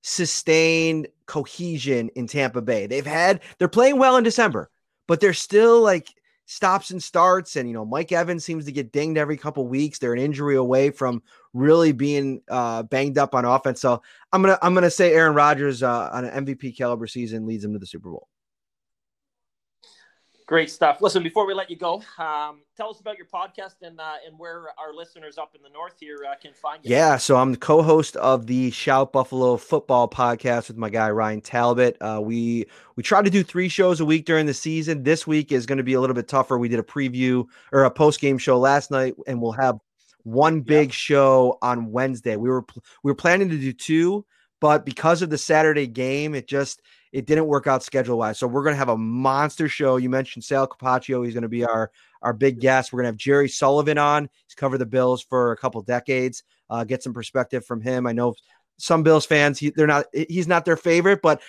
sustained cohesion in Tampa Bay. They've had they're playing well in December, but they're still like stops and starts and you know Mike Evans seems to get dinged every couple weeks. They're an injury away from really being uh banged up on offense. So I'm going to I'm going to say Aaron Rodgers uh, on an MVP caliber season leads them to the Super Bowl. Great stuff. Listen, before we let you go, um, tell us about your podcast and uh, and where our listeners up in the north here uh, can find you. Yeah, so I'm the co-host of the Shout Buffalo Football podcast with my guy Ryan Talbot. Uh, we we try to do three shows a week during the season. This week is going to be a little bit tougher. We did a preview or a post game show last night, and we'll have one big show on Wednesday. We were we were planning to do two, but because of the Saturday game, it just it didn't work out schedule wise. So we're going to have a monster show. You mentioned Sal Capaccio. He's going to be our our big guest. We're going to have Jerry Sullivan on. He's covered the Bills for a couple decades. Uh, get some perspective from him. I know some Bills fans. He, they're not. He's not their favorite, but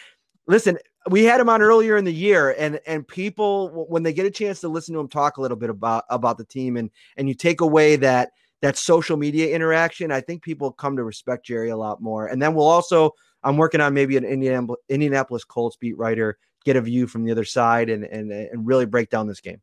listen, we had him on earlier in the year, and and people when they get a chance to listen to him talk a little bit about about the team, and and you take away that that social media interaction, I think people come to respect Jerry a lot more. And then we'll also I'm working on maybe an Indianapolis, Colts beat writer, get a view from the other side, and and and really break down this game.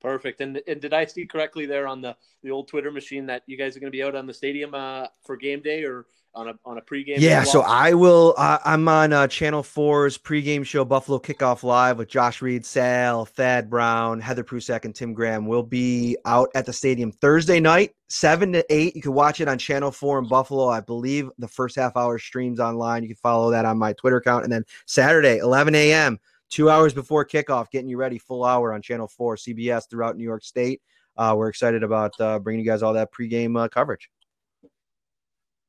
Perfect. And and did I see correctly there on the the old Twitter machine that you guys are going to be out on the stadium uh, for game day or on a on a pregame? Yeah, so I will. Uh, I'm on uh, Channel 4's pregame show, Buffalo Kickoff Live, with Josh Reed, Sal, Thad Brown, Heather Prusak, and Tim Graham. We'll be out at the stadium Thursday night, seven to eight. You can watch it on Channel 4 in Buffalo. I believe the first half hour streams online. You can follow that on my Twitter account, and then Saturday, 11 a.m. Two hours before kickoff, getting you ready, full hour on Channel 4, CBS throughout New York State. Uh, we're excited about uh, bringing you guys all that pregame uh, coverage.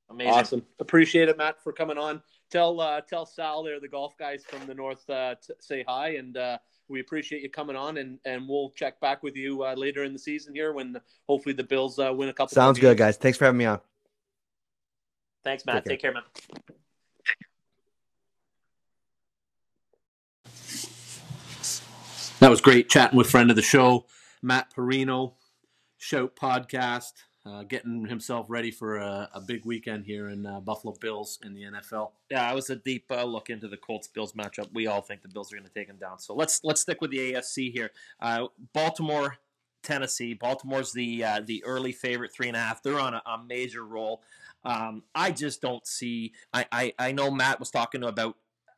Amazing. Awesome. Appreciate it, Matt, for coming on. Tell uh, tell Sal there, the golf guys from the north, uh, t- say hi, and uh, we appreciate you coming on, and, and we'll check back with you uh, later in the season here when hopefully the Bills uh, win a couple. Sounds good, guys. Thanks for having me on. Thanks, Matt. Take care, Take care man. That was great chatting with friend of the show, Matt Parrino, Shout Podcast, uh, getting himself ready for a, a big weekend here in uh, Buffalo Bills in the NFL. Yeah, it was a deep uh, look into the Colts Bills matchup. We all think the Bills are going to take them down. So let's let's stick with the AFC here. Uh, Baltimore, Tennessee. Baltimore's the uh, the early favorite, three and a half. They're on a, a major roll. Um, I just don't see. I, I I know Matt was talking about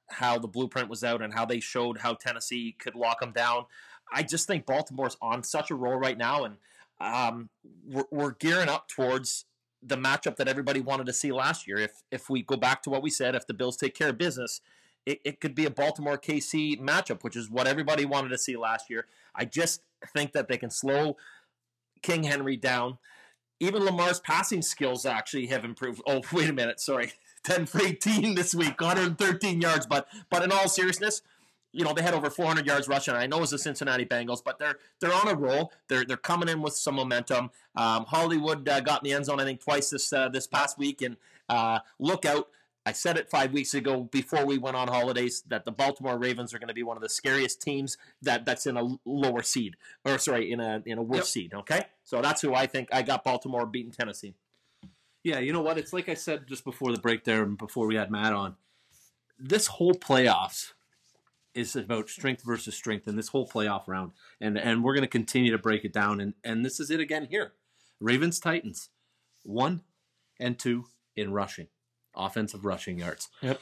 how the blueprint was out and how they showed how Tennessee could lock them down. I just think Baltimore's on such a roll right now, and um, we're, we're, gearing up towards the matchup that everybody wanted to see last year. If if we go back to what we said, if the Bills take care of business, it, it could be a Baltimore KC matchup, which is what everybody wanted to see last year. I just think that they can slow King Henry down. Even Lamar's passing skills actually have improved. Oh, wait a minute, sorry. 10 for 18 this week, 113 yards. But but in all seriousness, you know they had over 400 yards rushing. I know it was the Cincinnati Bengals, but they're they're on a roll. They're they're coming in with some momentum. Um, Hollywood uh, got in the end zone I think twice this uh, this past week, and uh, look out. I said it five weeks ago before we went on holidays that the Baltimore Ravens are going to be one of the scariest teams that that's in a lower seed or sorry in a in a worse yep. seed. Okay, so that's who I think I got Baltimore beating Tennessee. Yeah, you know what? It's like I said just before the break there and before we had Matt on. This whole playoffs is about strength versus strength in this whole playoff round. And and we're going to continue to break it down and and this is it again here. Ravens Titans 1 and 2 in rushing. Offensive rushing yards. Yep.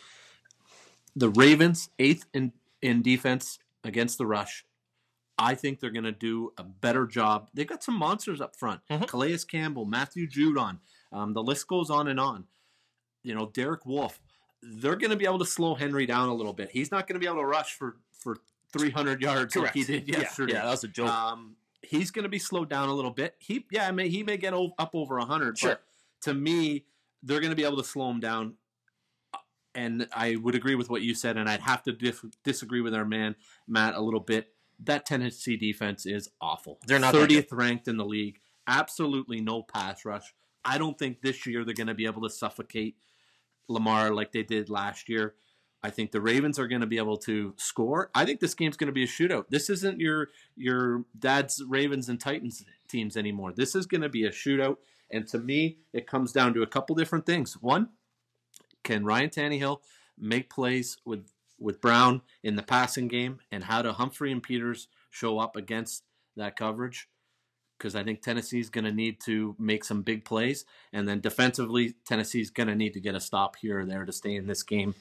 The Ravens 8th in in defense against the rush. I think they're going to do a better job. They've got some monsters up front. Mm-hmm. Calais Campbell, Matthew Judon, um, the list goes on and on. You know, Derek Wolfe, they're going to be able to slow Henry down a little bit. He's not going to be able to rush for for 300 yards Correct. like he did yesterday. Yeah, yeah that was a joke. Um, he's going to be slowed down a little bit. He, yeah, may, he may get up over 100. Sure. But to me, they're going to be able to slow him down. And I would agree with what you said, and I'd have to dif- disagree with our man Matt a little bit. That Tennessee defense is awful. They're not 30th ranked in the league. Absolutely no pass rush. I don't think this year they're going to be able to suffocate Lamar like they did last year. I think the Ravens are going to be able to score. I think this game's going to be a shootout. This isn't your your dad's Ravens and Titans teams anymore. This is going to be a shootout. And to me, it comes down to a couple different things. One, can Ryan Tannehill make plays with with Brown in the passing game, and how do Humphrey and Peters show up against that coverage? Because I think Tennessee's going to need to make some big plays. And then defensively, Tennessee's going to need to get a stop here or there to stay in this game.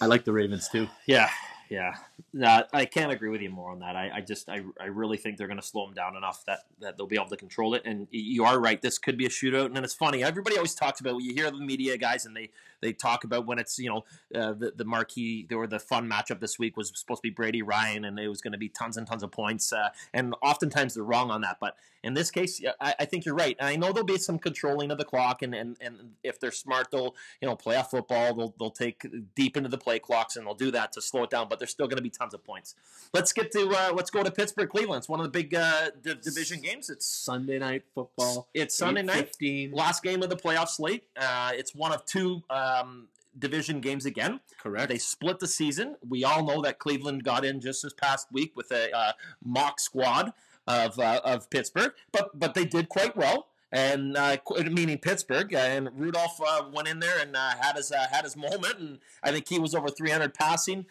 I like the Ravens too. Yeah, yeah. No, I can't agree with you more on that. I, I just, I, I really think they're going to slow them down enough that, that they'll be able to control it. And you are right. This could be a shootout. And it's funny. Everybody always talks about. You hear the media guys, and they they talk about when it's you know uh, the the marquee or the fun matchup this week was supposed to be Brady Ryan, and it was going to be tons and tons of points. Uh, and oftentimes they're wrong on that. But in this case, I, I think you're right. And I know there'll be some controlling of the clock, and, and, and if they're smart, they'll you know playoff football. They'll they'll take deep into the play clocks, and they'll do that to slow it down. But there's still going to be tons of points. Let's get to uh, let's go to Pittsburgh Cleveland. It's one of the big uh, division games. It's Sunday night football. it's Sunday night, 15. last game of the playoff slate. Uh, it's one of two um, division games again. Correct. They split the season. We all know that Cleveland got in just this past week with a uh, mock squad of uh, of Pittsburgh, but but they did quite well. And uh, meaning Pittsburgh and Rudolph uh, went in there and uh, had his uh, had his moment, and I think he was over 300 passing.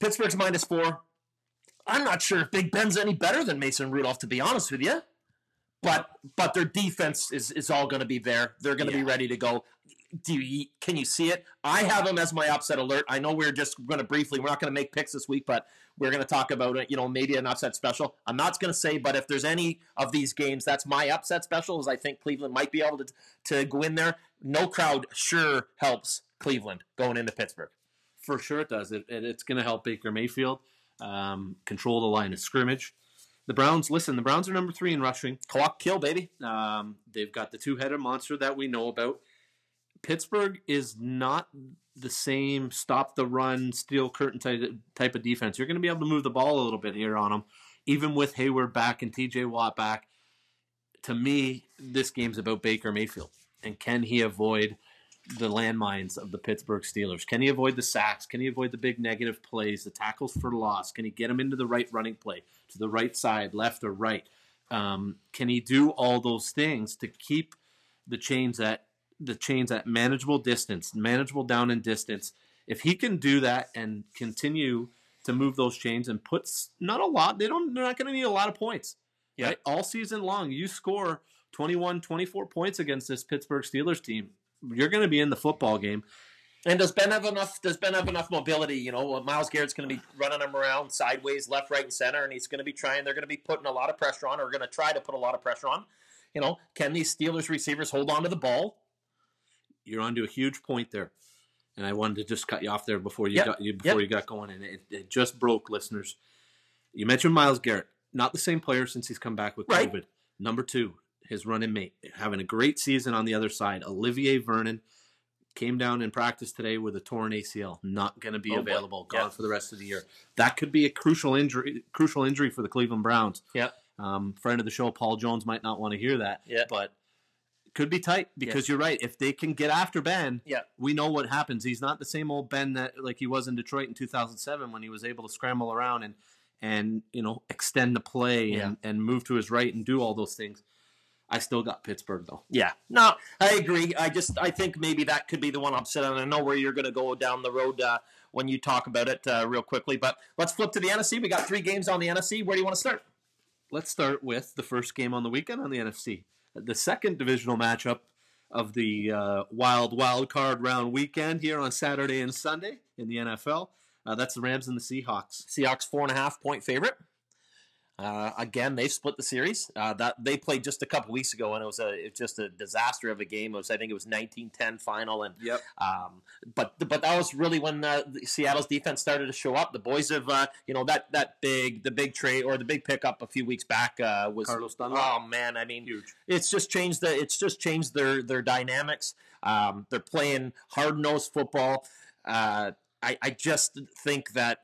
Pittsburgh's minus four. I'm not sure if Big Ben's any better than Mason Rudolph, to be honest with you. But but their defense is is all going to be there. They're going to be ready to go. Do you can you see it? I have them as my upset alert. I know we're just going to briefly. We're not going to make picks this week, but we're going to talk about it. You know, maybe an upset special. I'm not going to say, but if there's any of these games, that's my upset special. Is I think Cleveland might be able to to go in there. No crowd sure helps Cleveland going into Pittsburgh. For sure it does. It, it, it's going to help Baker Mayfield um, control the line of scrimmage. The Browns, listen, the Browns are number three in rushing. Clock kill, baby. Um, they've got the two headed monster that we know about. Pittsburgh is not the same stop the run, steel curtain type, type of defense. You're going to be able to move the ball a little bit here on them, even with Heyward back and TJ Watt back. To me, this game's about Baker Mayfield. And can he avoid the landmines of the Pittsburgh Steelers? Can he avoid the sacks? Can he avoid the big negative plays, the tackles for loss? Can he get him into the right running play, to the right side, left or right? Um, can he do all those things to keep the chains at the chains at manageable distance, manageable down in distance? If he can do that and continue to move those chains and puts not a lot, they don't they're not going to need a lot of points. Yeah. Right? All season long, you score 21, 24 points against this Pittsburgh Steelers team. You're going to be in the football game. And does Ben have enough? Does Ben have enough mobility? You know, Myles Garrett's going to be running him around sideways, left, right, and center, and he's going to be trying. They're going to be putting a lot of pressure on, or going to try to put a lot of pressure on. You know, can these Steelers receivers hold on to the ball? You're onto a huge point there. And I wanted to just cut you off there before you Yep. got you before Yep. you got going, and it, it just broke, listeners. You mentioned Myles Garrett, not the same player since he's come back with Right. COVID. Number two, his running mate, having a great season on the other side. Olivier Vernon came down in practice today with a torn ACL, not going to be Oh, boy. available, gone Yeah. for the rest of the year. That could be a crucial injury, crucial injury for the Cleveland Browns. Yeah. Um, friend of the show, Paul Jones, might not want to hear that. Yeah. But could be tight because you're right. If they can get after Ben, Yeah. we know what happens. He's not the same old Ben that like he was in Detroit in 2007 when he was able to scramble around and and you know extend the play and, and move to his right and do all those things. I still got Pittsburgh though. Yeah, no, I agree. I just I think maybe that could be the one upset, and I know where you're going to go down the road uh, when you talk about it uh, real quickly. But let's flip to the NFC. We got three games on the NFC. Where do you want to start? Let's start with the first game on the weekend on the NFC, the second divisional matchup of the uh, wild wild card round weekend here on Saturday and Sunday in the NFL. Uh, that's the Rams and the Seahawks. Seahawks four and a half point favorite. Uh, again, they split the series. Uh, that they played just a couple weeks ago, and it was a it was just a disaster of a game. It was I think it was 19-10 final, and Yep. Um, but but that was really when uh, Seattle's defense started to show up. The boys have uh, you know that that big the big trade or the big pickup a few weeks back uh, was Carlos Dunlap. Oh man, I mean Huge. it's just changed the it's just changed their their dynamics. Um, they're playing hard nosed football. Uh, I I just think that.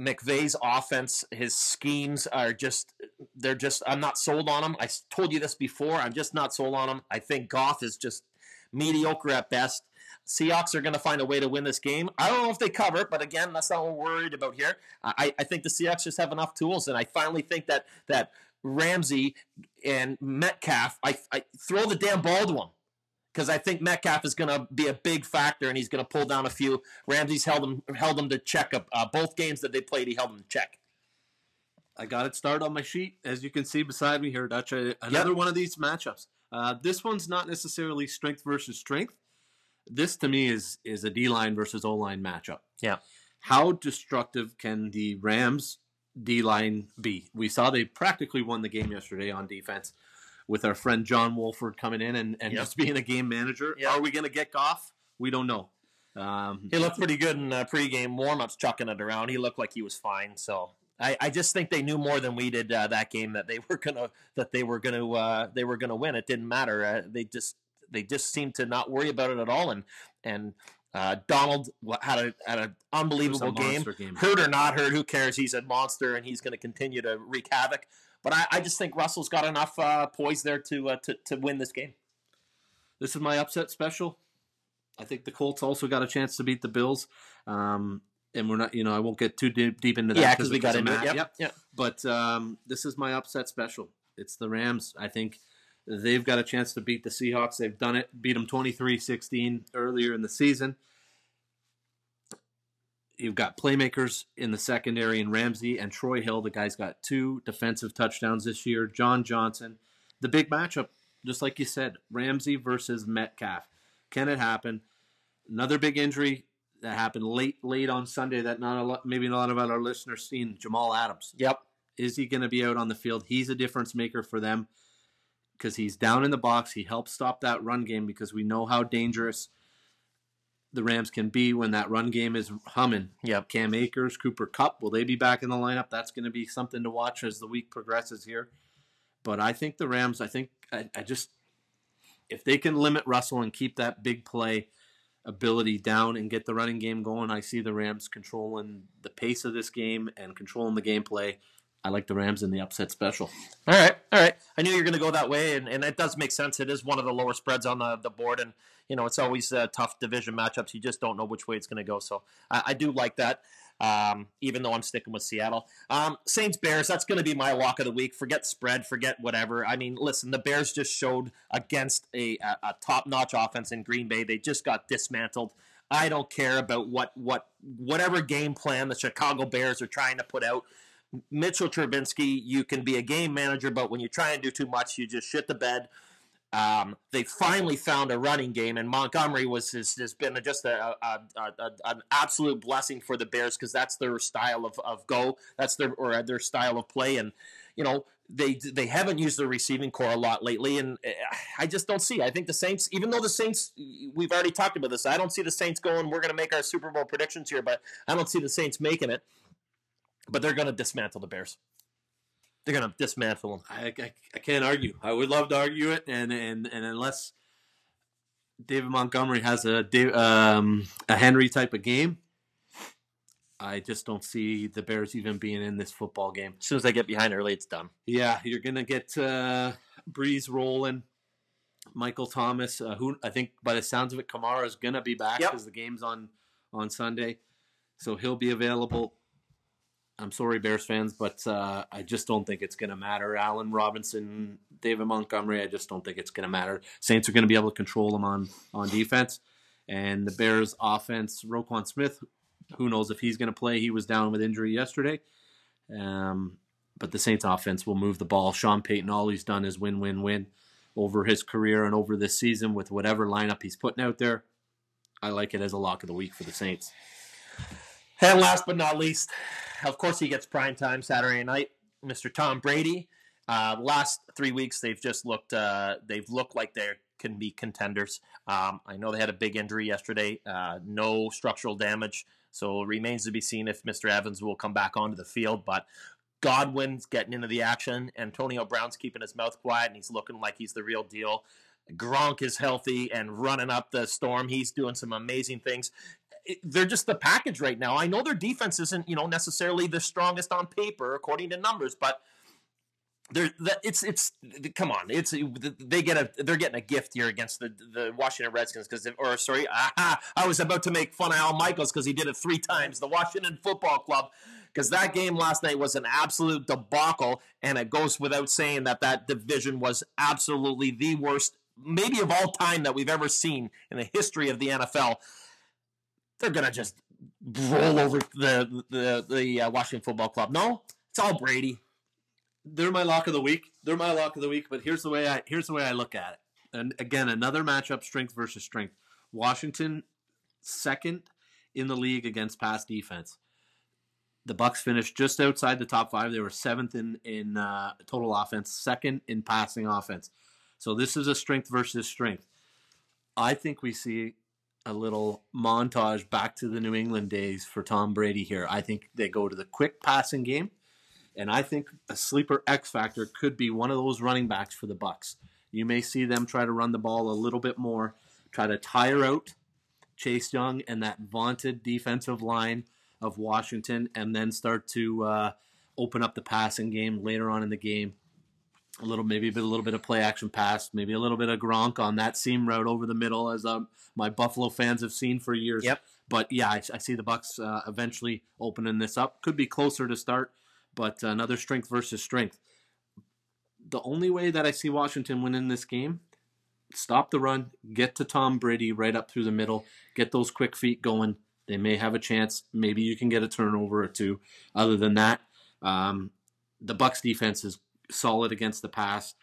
McVay's offense, his schemes are just, they're just, I'm not sold on them. I told you this before. I'm just not sold on them. I think Goff is just mediocre at best. Seahawks are going to find a way to win this game. I don't know if they cover, but again, that's not what we're worried about here. I, I think the Seahawks just have enough tools, and I finally think that that Ramsey and Metcalf, I, I throw the damn ball to them because I think Metcalf is going to be a big factor, and he's going to pull down a few. Ramsey's held him held him to check up uh, both games that they played. He held them to check. I got it started on my sheet, as you can see beside me here, Dutch. Uh, Another one of these matchups. Uh, this one's not necessarily strength versus strength. This to me is is a D line versus O line matchup. Yeah. how destructive can the Rams D line be? We saw they practically won the game yesterday on defense with our friend John Wolford coming in and, and Yep. just being a game manager. Yep. Are we going to get Goff? We don't know. Um, He looked pretty good in uh, pregame warm-ups, chucking it around. He looked like he was fine. So I, I just think they knew more than we did uh, that game that they were gonna that they were gonna uh, they were gonna win. It didn't matter. Uh, they just they just seemed to not worry about it at all. And and uh, Donald had a had an unbelievable game. game. Hurt or not hurt, who cares? He's a monster, and he's going to continue to wreak havoc. But I, I just think Russell's got enough uh, poise there to, uh, to to win this game. This is my upset special. I think the Colts also got a chance to beat the Bills. Um, and we're not, you know, I won't get too deep, deep into that. Yeah, because we got into it. Yep, Yep. yep. But um, this is my upset special. It's the Rams. I think they've got a chance to beat the Seahawks. They've done it, beat them 23 16 earlier in the season. You've got playmakers in the secondary in Ramsey and Troy Hill. The guy's got two defensive touchdowns this year. John Johnson. The big matchup, just like you said, Ramsey versus Metcalf. Can it happen? Another big injury that happened late, late on Sunday that not a lot, maybe not a lot of our listeners seen. Jamal Adams. Yep. Is he going to be out on the field? He's a difference maker for them because he's down in the box. He helps stop that run game because we know how dangerous the Rams can be when that run game is humming. Yep. Cam Akers, Cooper Kupp, will they be back in the lineup? That's going to be something to watch as the week progresses here. But I think the Rams, I think, I, I just, if they can limit Russell and keep that big play ability down and get the running game going, I see the Rams controlling the pace of this game and controlling the gameplay. I like the Rams in the upset special. All right, all right. I knew you were going to go that way, and, and it does make sense. It is one of the lower spreads on the, the board, and you know it's always uh, tough division matchups. You just don't know which way it's going to go. So I, I do like that, um, even though I'm sticking with Seattle. Um, Saints Bears. That's going to be my walk of the week. Forget spread. Forget whatever. I mean, listen. The Bears just showed against a, a, a top notch offense in Green Bay. They just got dismantled. I don't care about what what whatever game plan the Chicago Bears are trying to put out. Mitchell Trubisky, you can be a game manager, but when you try and do too much, you just shit the bed. Um, they finally found a running game, and Montgomery was has, has been just a, a, a, an absolute blessing for the Bears because that's their style of, of go, that's their or their style of play, and you know they they haven't used the receiving corps a lot lately, and eh, I just don't see. I think the Saints, even though the Saints, we've already talked about this, I don't see the Saints going. We're going to make our Super Bowl predictions here, but I don't see the Saints making it but they're going to dismantle the Bears. They're going to dismantle them. I, I, I can't argue. I would love to argue it, and and, and unless David Montgomery has a um, a Henry type of game, I just don't see the Bears even being in this football game. As soon as they get behind early, it's done. Yeah, you're gonna get uh, Brees rolling. Michael Thomas, uh, who I think by the sounds of it, Kamara is gonna be back Yep. because the game's on on Sunday, so he'll be available. I'm sorry, Bears fans, but uh, I just don't think it's gonna matter. Allen Robinson, David Montgomery, I just don't think it's gonna matter. Saints are gonna be able to control them on on defense, and the Bears offense. Roquan Smith, who knows if he's gonna play? He was down with injury yesterday. Um, but the Saints offense will move the ball. Sean Payton, all he's done is win, win, win over his career and over this season with whatever lineup he's putting out there. I like it as a lock of the week for the Saints. And last but not least, of course, he gets prime time Saturday night. Mr. Tom Brady. Uh, last three weeks, they've just looked. Uh, they've looked like they can be contenders. Um, I know they had a big injury yesterday. Uh, no structural damage, so it remains to be seen if Mr. Evans will come back onto the field. But Godwin's getting into the action. Antonio Brown's keeping his mouth quiet, and he's looking like he's the real deal. Gronk is healthy and running up the storm. He's doing some amazing things. They're just the package right now. I know their defense isn't, you know, necessarily the strongest on paper according to numbers, but they're the- it's it's come on, it's they get a they're getting a gift here against the the Washington Redskins because or sorry, ah, I was about to make fun of Al Michaels because he did it three times. The Washington Football Club because that game last night was an absolute debacle, and it goes without saying that that division was absolutely the worst, maybe of all time that we've ever seen in the history of the NFL. They're gonna just roll over the the the uh, Washington Football Club. No, it's all Brady. They're my lock of the week. They're my lock of the week. But here's the way I here's the way I look at it. And again, another matchup: strength versus strength. Washington second in the league against pass defense. The Bucs finished just outside the top five. They were seventh in in uh, total offense, second in passing offense. So this is a strength versus strength. I think we see a little montage back to the New England days for Tom Brady here. I think they go to the quick passing game, and I think a sleeper X factor could be one of those running backs for the Bucs. You may see them try to run the ball a little bit more, try to tire out Chase Young and that vaunted defensive line of Washington, and then start to uh, open up the passing game later on in the game. A little, maybe a, bit, a little bit of play action pass, maybe a little bit of Gronk on that seam route over the middle, as um, my Buffalo fans have seen for years. Yep. But yeah, I, I see the Bucs uh, eventually opening this up. Could be closer to start, but another strength versus strength. The only way that I see Washington winning this game stop the run, get to Tom Brady right up through the middle, get those quick feet going. They may have a chance. Maybe you can get a turnover or two. Other than that, um, the Bucs defense is solid against the pass.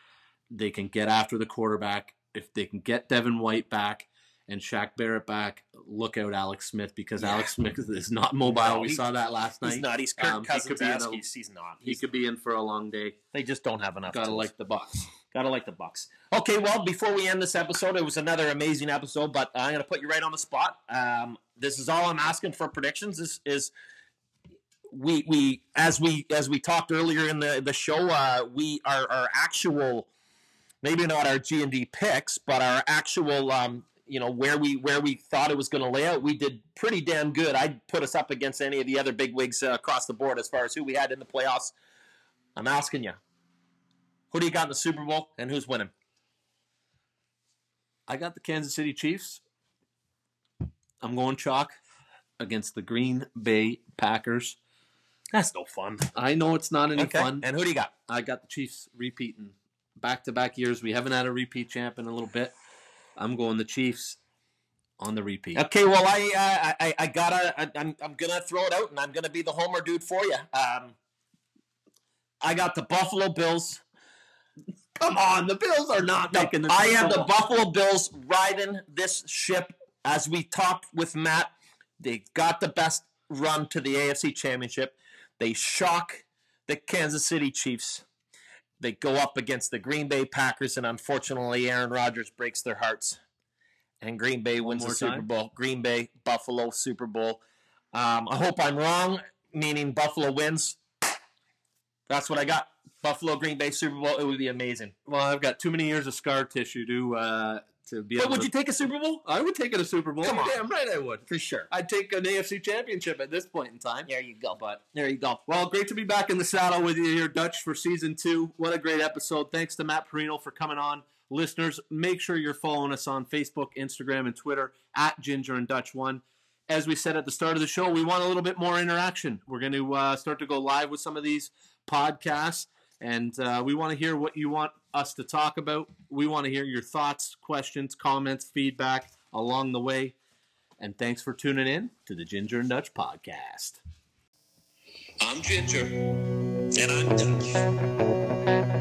They can get after the quarterback. If they can get Devin White back and Shaq Barrett back, look out Alex Smith because Yeah. Alex Smith is not mobile. No, we he- saw that last night. He's not. He's Kirk Um, he Cousins. could be a- He's, he's not. He could be in for a long day. they just don't have enough. Gotta tools. like the Bucs. Gotta like the Bucs. Okay, well, before we end this episode, it was another amazing episode, but I'm gonna put you right on the spot. Um, this is all I'm asking for predictions. This is we we as we as we talked earlier in the the show. Uh, we our our actual maybe not our G and D picks, but our actual um, you know where we where we thought it was going to lay out. We did pretty damn good. I'd put us up against any of the other big wigs uh, across the board as far as who we had in the playoffs. I'm asking you. Who do you got in the Super Bowl and who's winning? I got the Kansas City Chiefs. I'm going chalk against the Green Bay Packers. That's no fun. I know it's not any Okay. fun. And who do you got? I got the Chiefs repeating back to back years. We haven't had a repeat champ in a little bit. I'm going the Chiefs on the repeat. Okay, well I uh, I I gotta I, I'm I'm gonna throw it out and I'm gonna be the homer dude for you. Um, I got the Buffalo Bills. Come on, the Bills are not No, making the I Super have the Buffalo Bills riding this ship as we talk with Matt. They got the best run to the AFC Championship. They shock the Kansas City Chiefs. They go up against the Green Bay Packers, and unfortunately, Aaron Rodgers breaks their hearts. And Green Bay wins the Super time? Bowl. Green Bay, Buffalo, Super Bowl. Um, I hope I'm wrong, meaning Buffalo wins. That's what I got. Buffalo, Green Bay, Super Bowl. It would be amazing. Well, I've got too many years of scar tissue to uh, to be But able would to. you take a Super Bowl? I would take it a Super Bowl. Come on. Damn right I would. For sure. I'd take an AFC championship at this point in time. There you go. But There you go. Well, great to be back in the saddle with you here, Dutch, for season two. What a great episode. Thanks to Matt Parrino for coming on. Listeners, make sure you're following us on Facebook, Instagram, and Twitter at Ginger and Dutch One. As we said at the start of the show, we want a little bit more interaction. We're going to uh, start to go live with some of these podcasts, and uh, we want to hear what you want us to talk about. We want to hear your thoughts, questions, comments, feedback along the way. And thanks for tuning in to the Ginger and Dutch podcast. I'm Ginger, and I'm Dutch.